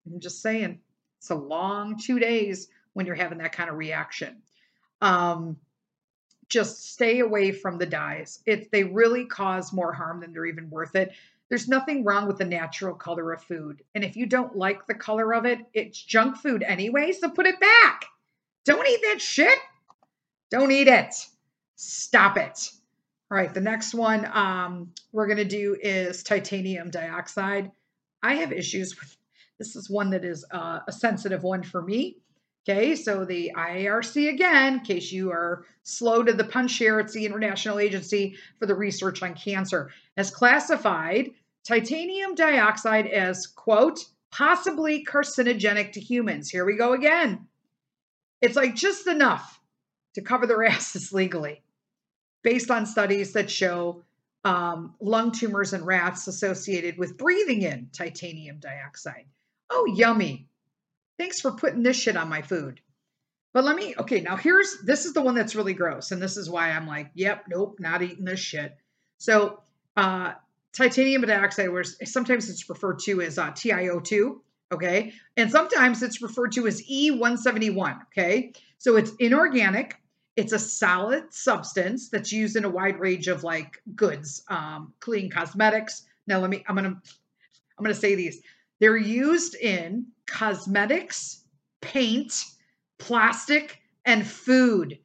I'm just saying, it's a long two days when you're having that kind of reaction. Um, just stay away from the dyes. If they really cause more harm than they're even worth it. There's nothing wrong with the natural color of food. And if you don't like the color of it, it's junk food anyway, so put it back. Don't eat that shit. Don't eat it. Stop it. All right, the next one um, we're going to do is titanium dioxide. I have issues with this is one that is uh, a sensitive one for me. Okay, so the IARC again, in case you are slow to the punch here, it's the International Agency for the Research on Cancer, has classified titanium dioxide as, quote, possibly carcinogenic to humans. Here we go again. It's like just enough to cover their asses legally, based on studies that show um, lung tumors in rats associated with breathing in titanium dioxide. Oh, yummy. Thanks for putting this shit on my food. But let me, okay, now here's this is the one that's really gross. And this is why I'm like, yep, nope, not eating this shit. So, uh, titanium dioxide, where sometimes it's referred to as uh, TiO2, okay? And sometimes it's referred to as E171, okay? So it's inorganic. It's a solid substance that's used in a wide range of like goods, um, clean cosmetics, Now let me I'm to I'm to say these. They're used in cosmetics, paint, plastic, and food.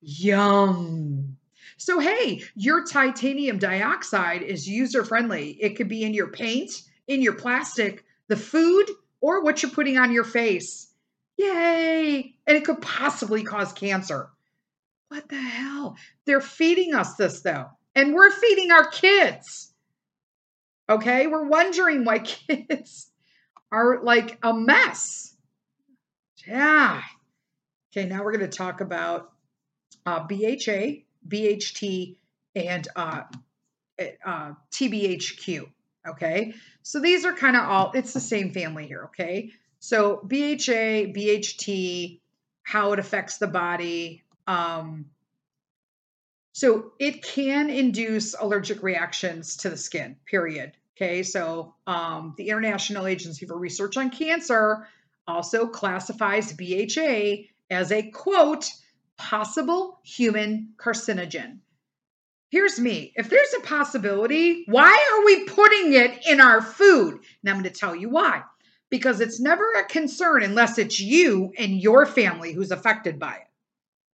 Yum. So, hey, your titanium dioxide is user friendly. It could be in your paint, in your plastic, the food, or what you're putting on your face. Yay! And it could possibly cause cancer. What the hell? They're feeding us this though, and we're feeding our kids. Okay, we're wondering why kids are like a mess. Yeah. Okay, now we're going to talk about uh, BHA, BHT, and uh, eh, uh, TBHQ. Okay, so these are kind of all, it's the same family here. Okay, so BHA, BHT, how it affects the body. Um, so it can induce allergic reactions to the skin, period. Okay, so um, the International Agency for Research on Cancer also classifies BHA as a quote, possible human carcinogen. Here's me. If there's a possibility, why are we putting it in our food? And I'm going to tell you why. Because it's never a concern unless it's you and your family who's affected by it,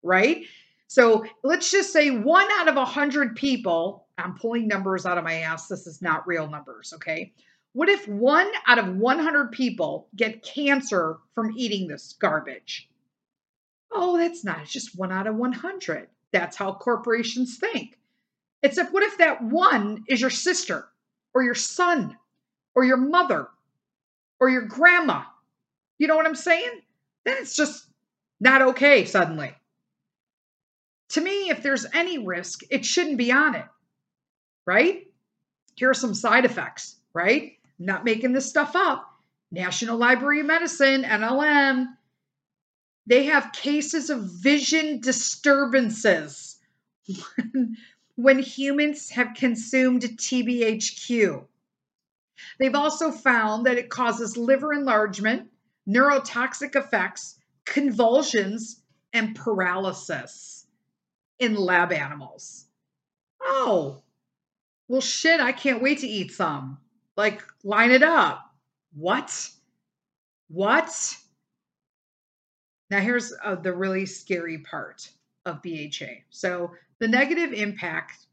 right? So let's just say one out of a hundred people, I'm pulling numbers out of my ass. This is not real numbers, okay? What if one out of 100 people get cancer from eating this garbage? Oh, that's not. It's just one out of 100. That's how corporations think. If what if that one is your sister or your son or your mother or your grandma? You know what I'm saying? Then it's just not okay suddenly. To me, if there's any risk, it shouldn't be on it, right? Here are some side effects, right? Not making this stuff up. National Library of Medicine, NLM, they have cases of vision disturbances when humans have consumed TBHQ. They've also found that it causes liver enlargement, neurotoxic effects, convulsions, and paralysis in lab animals. Oh, well, shit, I can't wait to eat some. Like, line it up. What? What? Now, here's uh, the really scary part of BHA. So, the negative impact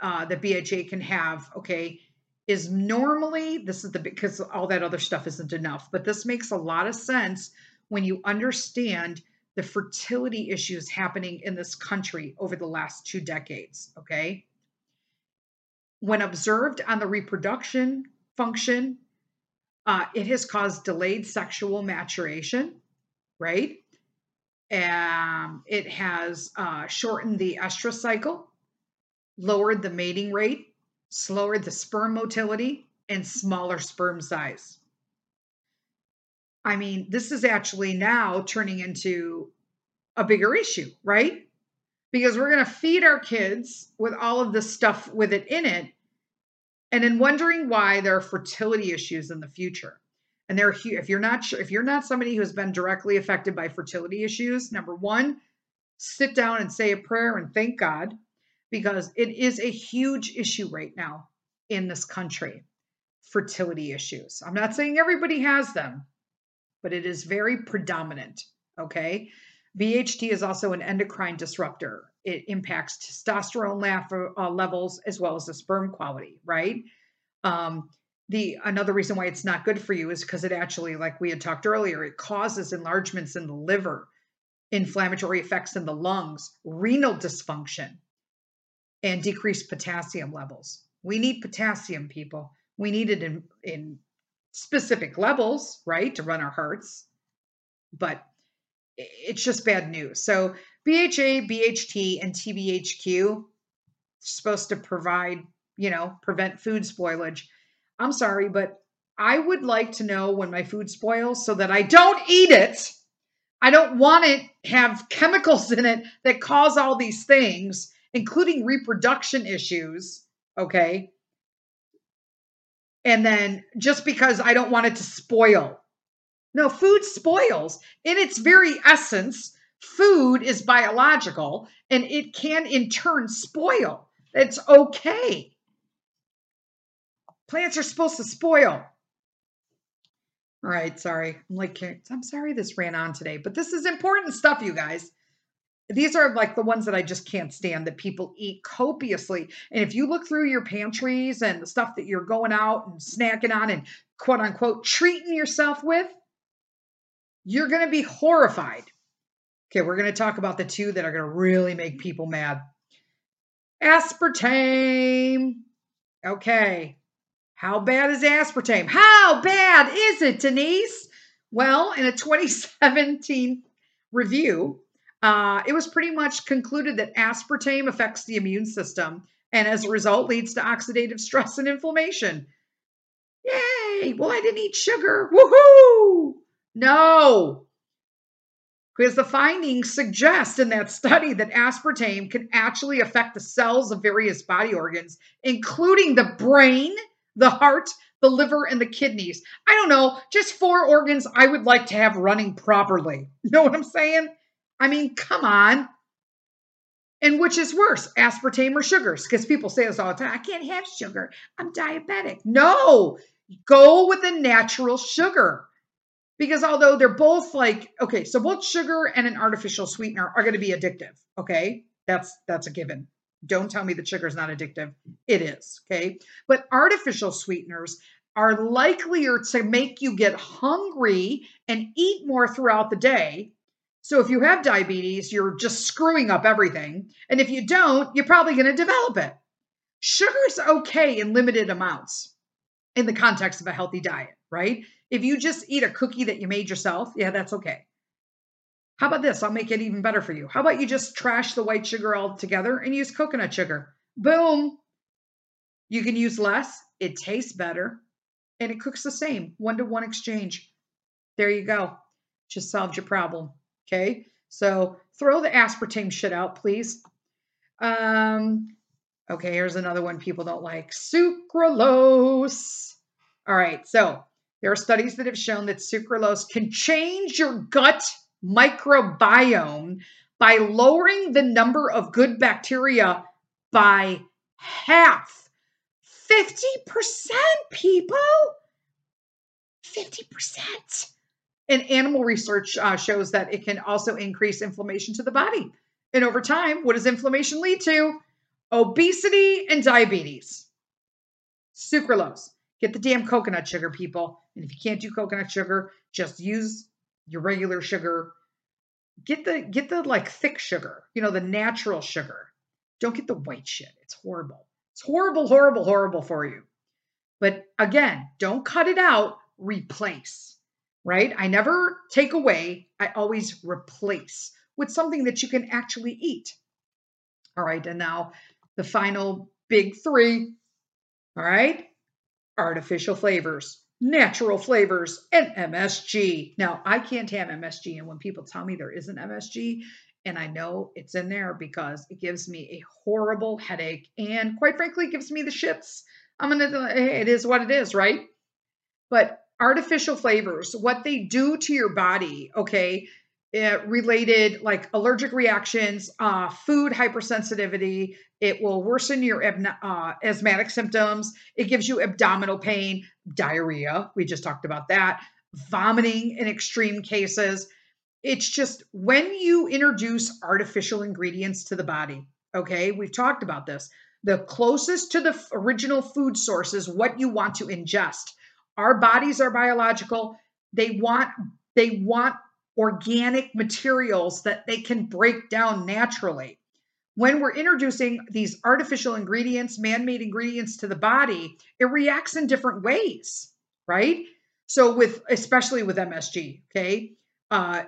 uh, that BHA can have, okay, is normally this is the because all that other stuff isn't enough, but this makes a lot of sense when you understand the fertility issues happening in this country over the last two decades, okay? When observed on the reproduction function, uh, it has caused delayed sexual maturation, right? Um, it has uh, shortened the estrous cycle, lowered the mating rate, slowed the sperm motility, and smaller sperm size. I mean, this is actually now turning into a bigger issue, right? Because we're going to feed our kids with all of this stuff with it in it, and then wondering why there are fertility issues in the future. And they're if you're not sure if you're not somebody who's been directly affected by fertility issues number one sit down and say a prayer and thank god because it is a huge issue right now in this country fertility issues. I'm not saying everybody has them but it is very predominant okay BHT is also an endocrine disruptor. It impacts testosterone uh, levels as well as the sperm quality, right? Um, the another reason why it's not good for you is because it actually like we had talked earlier it causes enlargements in the liver inflammatory effects in the lungs renal dysfunction and decreased potassium levels we need potassium people we need it in in specific levels right to run our hearts but it's just bad news so bha bht and tbhq supposed to provide you know prevent food spoilage I'm sorry, but I would like to know when my food spoils so that I don't eat it. I don't want it have chemicals in it that cause all these things, including reproduction issues, okay? And then just because I don't want it to spoil. No, food spoils. In its very essence, food is biological and it can in turn spoil. It's okay. Plants are supposed to spoil. All right, sorry. I'm like, I'm sorry this ran on today, but this is important stuff, you guys. These are like the ones that I just can't stand that people eat copiously. And if you look through your pantries and the stuff that you're going out and snacking on and quote unquote treating yourself with, you're going to be horrified. Okay, we're going to talk about the two that are going to really make people mad. Aspartame. Okay, how bad is aspartame? How bad is it, Denise? Well, in a 2017 review, uh, it was pretty much concluded that aspartame affects the immune system and as a result leads to oxidative stress and inflammation. Yay! Well, I didn't eat sugar. Woohoo! No, because the findings suggest in that study that aspartame can actually affect the cells of various body organs, including the brain the heart, the liver, and the kidneys. I don't know, just four organs I would like to have running properly. You know what I'm saying? I mean, come on. And which is worse, aspartame or sugars? Because people say this all the time I can't have sugar. I'm diabetic. No, go with a natural sugar. Because although they're both like, okay, so both sugar and an artificial sweetener are going to be addictive. Okay. That's that's a given. Don't tell me that sugar is not addictive. It is, okay? But artificial sweeteners are likelier to make you get hungry and eat more throughout the day. So if you have diabetes, you're just screwing up everything. And if you don't, you're probably going to develop it. Sugar's okay in limited amounts in the context of a healthy diet, right? If you just eat a cookie that you made yourself, yeah, that's okay. How about this? I'll make it even better for you. How about you just trash the white sugar altogether and use coconut sugar? Boom. You can use less, it tastes better, and it cooks the same one to one exchange. There you go. Just solved your problem. Okay. So throw the aspartame shit out, please. Um, okay, here's another one people don't like sucralose. All right. So there are studies that have shown that sucralose can change your gut microbiome by lowering the number of good bacteria by half. 50%, people. 50%. And animal research uh, shows that it can also increase inflammation to the body. And over time, what does inflammation lead to? Obesity and diabetes. Sucralose. Get the damn coconut sugar, people. And if you can't do coconut sugar, just use your regular sugar. Get the get the like thick sugar, you know, the natural sugar. Don't get the white shit. It's horrible. It's horrible, horrible, horrible for you. But again, don't cut it out, replace. Right? I never take away, I always replace with something that you can actually eat. All right, and now the final big 3. All right? Artificial flavors natural flavors, and MSG. Now, I can't have MSG, and when people tell me there isn't MSG, and I know it's in there because it gives me a horrible headache and, quite frankly, gives me the shits. I'm gonna, it is what it is, right? But artificial flavors, what they do to your body, okay, uh, related like allergic reactions, uh, food hypersensitivity. It will worsen your uh, asthmatic symptoms. It gives you abdominal pain, diarrhea. We just talked about that. Vomiting in extreme cases. It's just when you introduce artificial ingredients to the body, okay, we've talked about this. The closest to the original food source is what you want to ingest. Our bodies are biological. They want they want organic materials that they can break down naturally. When we're introducing these artificial ingredients, man made ingredients to the body, it reacts in different ways, right? So, with especially with MSG, okay, uh,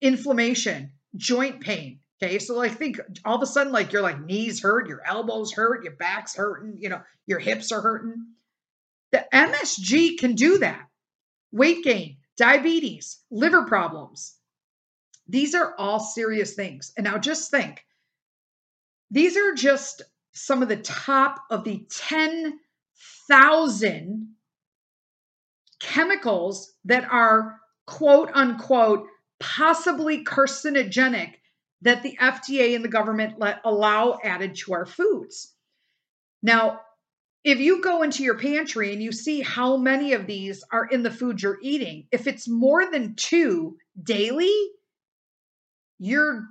inflammation, joint pain, okay. So, like, think all of a sudden, like, your like knees hurt, your elbows hurt, your back's hurting, you know, your hips are hurting. The MSG can do that. Weight gain, diabetes, liver problems. These are all serious things. And now just think these are just some of the top of the 10,000 chemicals that are quote unquote possibly carcinogenic that the FDA and the government let allow added to our foods. Now, if you go into your pantry and you see how many of these are in the food you're eating, if it's more than two daily, you're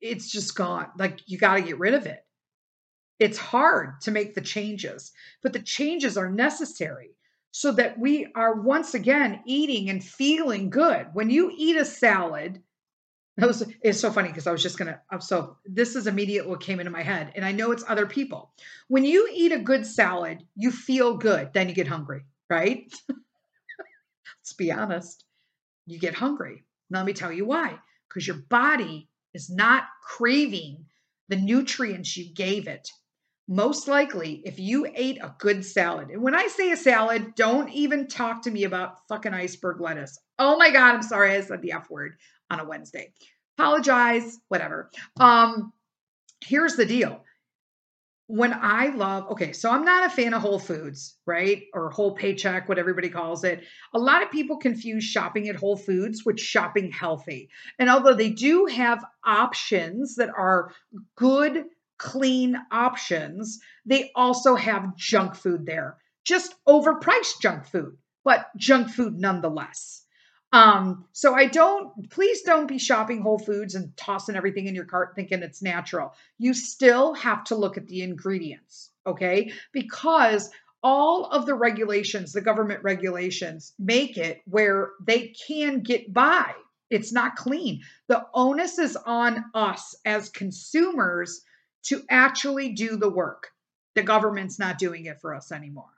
it's just gone. Like you got to get rid of it. It's hard to make the changes, but the changes are necessary so that we are once again eating and feeling good. When you eat a salad, that was it's so funny because I was just gonna so this is immediate what came into my head, and I know it's other people. When you eat a good salad, you feel good, then you get hungry, right? Let's be honest. You get hungry. Now, let me tell you why. Because your body is not craving the nutrients you gave it. Most likely, if you ate a good salad, and when I say a salad, don't even talk to me about fucking iceberg lettuce. Oh my God, I'm sorry I said the F word on a Wednesday. Apologize, whatever. Um, here's the deal. When I love, okay, so I'm not a fan of Whole Foods, right? Or whole paycheck, what everybody calls it. A lot of people confuse shopping at Whole Foods with shopping healthy. And although they do have options that are good, clean options, they also have junk food there, just overpriced junk food, but junk food nonetheless. Um, so I don't, please don't be shopping Whole Foods and tossing everything in your cart thinking it's natural. You still have to look at the ingredients, okay? Because all of the regulations, the government regulations, make it where they can get by. It's not clean. The onus is on us as consumers to actually do the work. The government's not doing it for us anymore.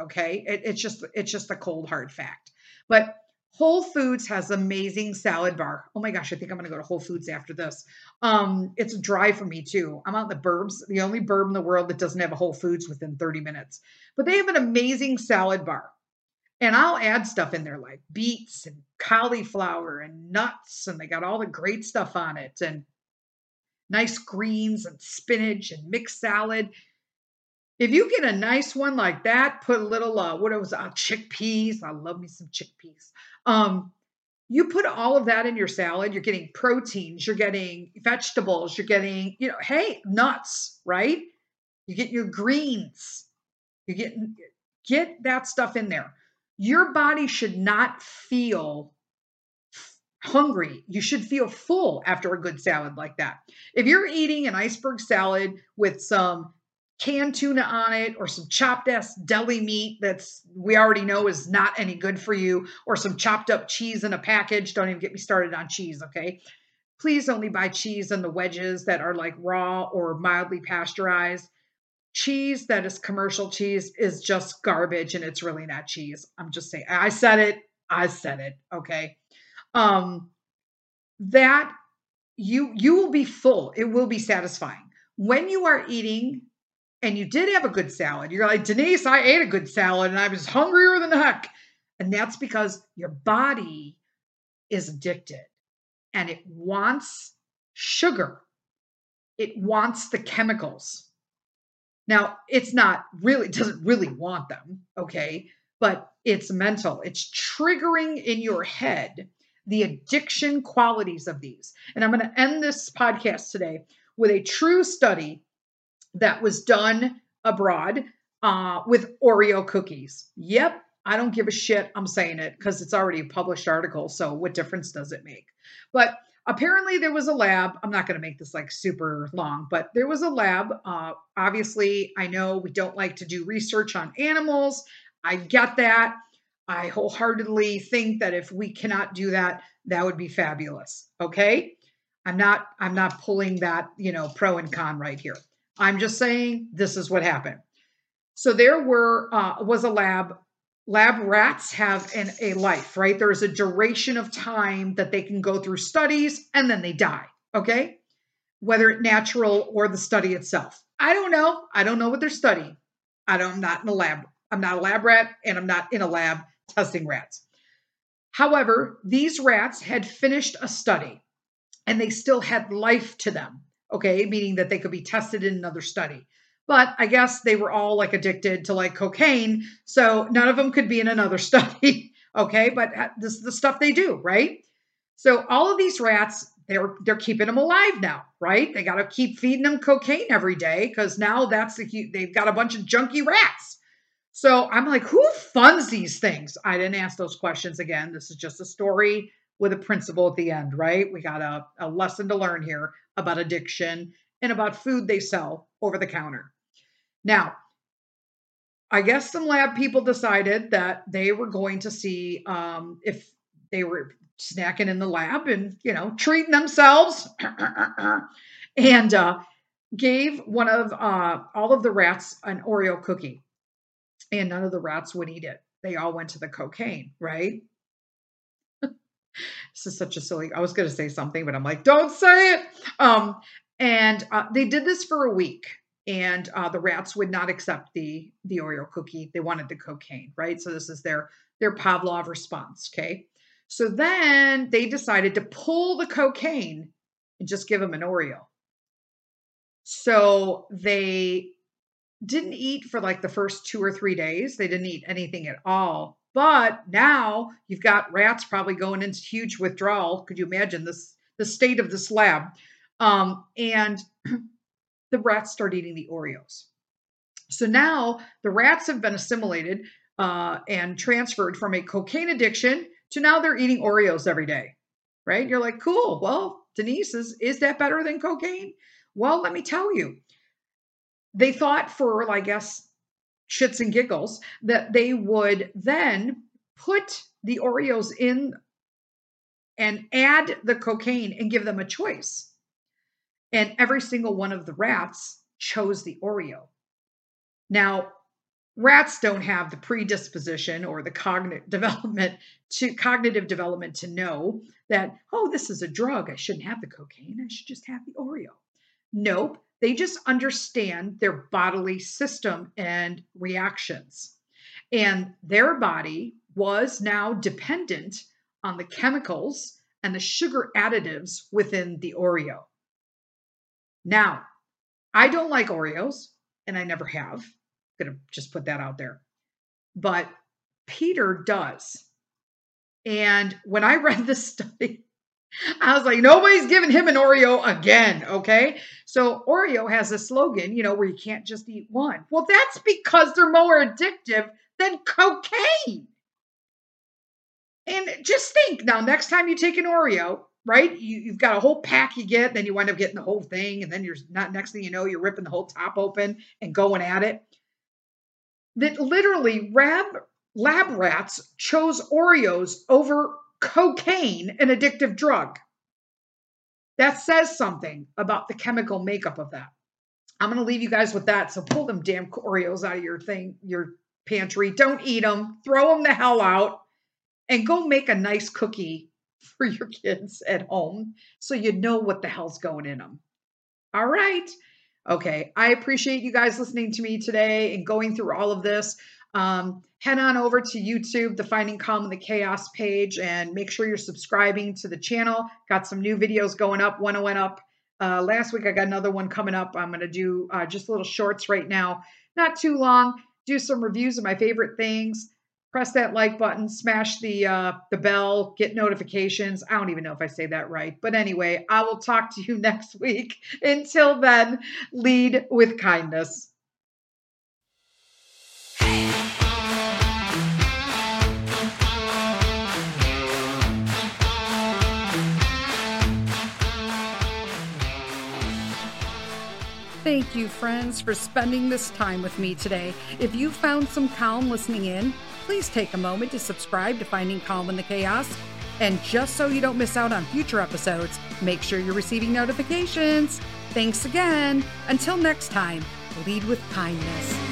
Okay? It, it's just it's just a cold hard fact. But Whole Foods has amazing salad bar. Oh my gosh, I think I'm gonna go to Whole Foods after this. Um, it's dry for me too. I'm out in the burbs, the only burb in the world that doesn't have a Whole Foods within 30 minutes. But they have an amazing salad bar. And I'll add stuff in there like beets and cauliflower and nuts, and they got all the great stuff on it, and nice greens and spinach and mixed salad. If you get a nice one like that, put a little uh, what it was uh, chickpeas. I love me some chickpeas. Um, you put all of that in your salad. You're getting proteins. You're getting vegetables. You're getting you know, hey, nuts, right? You get your greens. You get get that stuff in there. Your body should not feel hungry. You should feel full after a good salad like that. If you're eating an iceberg salad with some canned tuna on it or some chopped ass deli meat that's we already know is not any good for you or some chopped up cheese in a package. Don't even get me started on cheese okay? Please only buy cheese in the wedges that are like raw or mildly pasteurized. Cheese that is commercial cheese is just garbage and it's really not cheese. I'm just saying i said it i said it okay? Um that you you will be full. It will be satisfying. When you are eating and you did have a good salad, you're like, Denise, I ate a good salad and I was hungrier than heck. And that's because your body is addicted and it wants sugar, it wants the chemicals. Now, it's not really, doesn't really want them, okay? But it's mental, it's triggering in your head the addiction qualities of these. And I'm going to end this podcast today with a true study that was done abroad uh, with Oreo cookies. Yep, I don't give a shit. I'm saying it because it's already a published article. So what difference does it make? But apparently there was a lab. I'm not going to make this like super long, but there was a lab. Uh, obviously, I know we don't like to do research on animals. I get that. I wholeheartedly think that if we cannot do that, that would be fabulous. Okay. I'm not, I'm not pulling that, you know, pro and con right here. I'm just saying this is what happened. So there were uh, was a lab. Lab rats have an, a life, right? There is a duration of time that they can go through studies and then they die. Okay, whether it's natural or the study itself. I don't know. I don't know what they're studying. I don't. I'm not in a lab. I'm not a lab rat, and I'm not in a lab testing rats. However, these rats had finished a study and they still had life to them okay, meaning that they could be tested in another study. But I guess they were all like addicted to like cocaine, so none of them could be in another study, okay? But uh, this is the stuff they do, right? So all of these rats, they're they're keeping them alive now, right? They got to keep feeding them cocaine every day because now that's the they've got a bunch of junky rats. So I'm like, who funds these things? I didn't ask those questions again. This is just a story with a principle at the end, right? We got a, a lesson to learn here about addiction and about food they sell over the counter. Now, I guess some lab people decided that they were going to see um, if they were snacking in the lab and you know treating themselves, and uh, gave one of uh, all of the rats an Oreo cookie, and none of the rats would eat it. They all went to the cocaine, right? This is such a silly. I was going to say something, but I'm like, don't say it. Um, and uh, they did this for a week and uh, the rats would not accept the the Oreo cookie. They wanted the cocaine, right? So this is their their Pavlov response. Okay, so then they decided to pull the cocaine and just give them an Oreo. So they didn't eat for like the first two or three days. They didn't eat anything at all. But now you've got rats probably going into huge withdrawal. Could you imagine this the state of this lab? Um, and the rats start eating the Oreos. So now the rats have been assimilated uh, and transferred from a cocaine addiction to now they're eating Oreos every day, right? You're like, cool. Well, Denise, is, is that better than cocaine? Well, let me tell you. They thought for, I guess, shits and giggles that they would then put the Oreos in and add the cocaine and give them a choice. And every single one of the rats chose the Oreo. Now, rats don't have the predisposition or the cognitive development to cognitive development to know that oh this is a drug i shouldn't have the cocaine i should just have the oreo nope they just understand their bodily system and reactions and their body was now dependent on the chemicals and the sugar additives within the oreo now, I don't like Oreos, and I never have. I'm gonna just put that out there. But Peter does. And when I read this study, I was like, nobody's giving him an Oreo again. Okay. So Oreo has a slogan, you know, where you can't just eat one. Well, that's because they're more addictive than cocaine. And just think now, next time you take an Oreo, right? You, have got a whole pack you get, then you wind up getting the whole thing, and then you're not next thing you know, you're ripping the whole top open and going at it. That literally lab lab rats chose Oreos over cocaine, an addictive drug. That says something about the chemical makeup of that. I'm going to leave you guys with that. So pull them damn Oreos out of your thing, your pantry. Don't eat them. Throw them the hell out and go make a nice cookie for your kids at home so you know what the hell's going in them. All right. Okay. I appreciate you guys listening to me today and going through all of this. Um, head on over to YouTube, the Finding Calm in the Chaos page, and make sure you're subscribing to the channel. Got some new videos going up. One went up uh, last week. I got another one coming up. I'm going to do uh, just little shorts right now, not too long. Do some reviews of my favorite things press that like button, smash the uh, the bell, get notifications. I don't even know if I say that right, but anyway, I will talk to you next week. Until then, lead with kindness. Thank you, friends, for spending this time with me today. If you found some calm listening in, please take a moment to subscribe to Finding Calm in the Chaos. And just so you don't miss out on future episodes, make sure you're receiving notifications. Thanks again. Until next time, lead with kindness.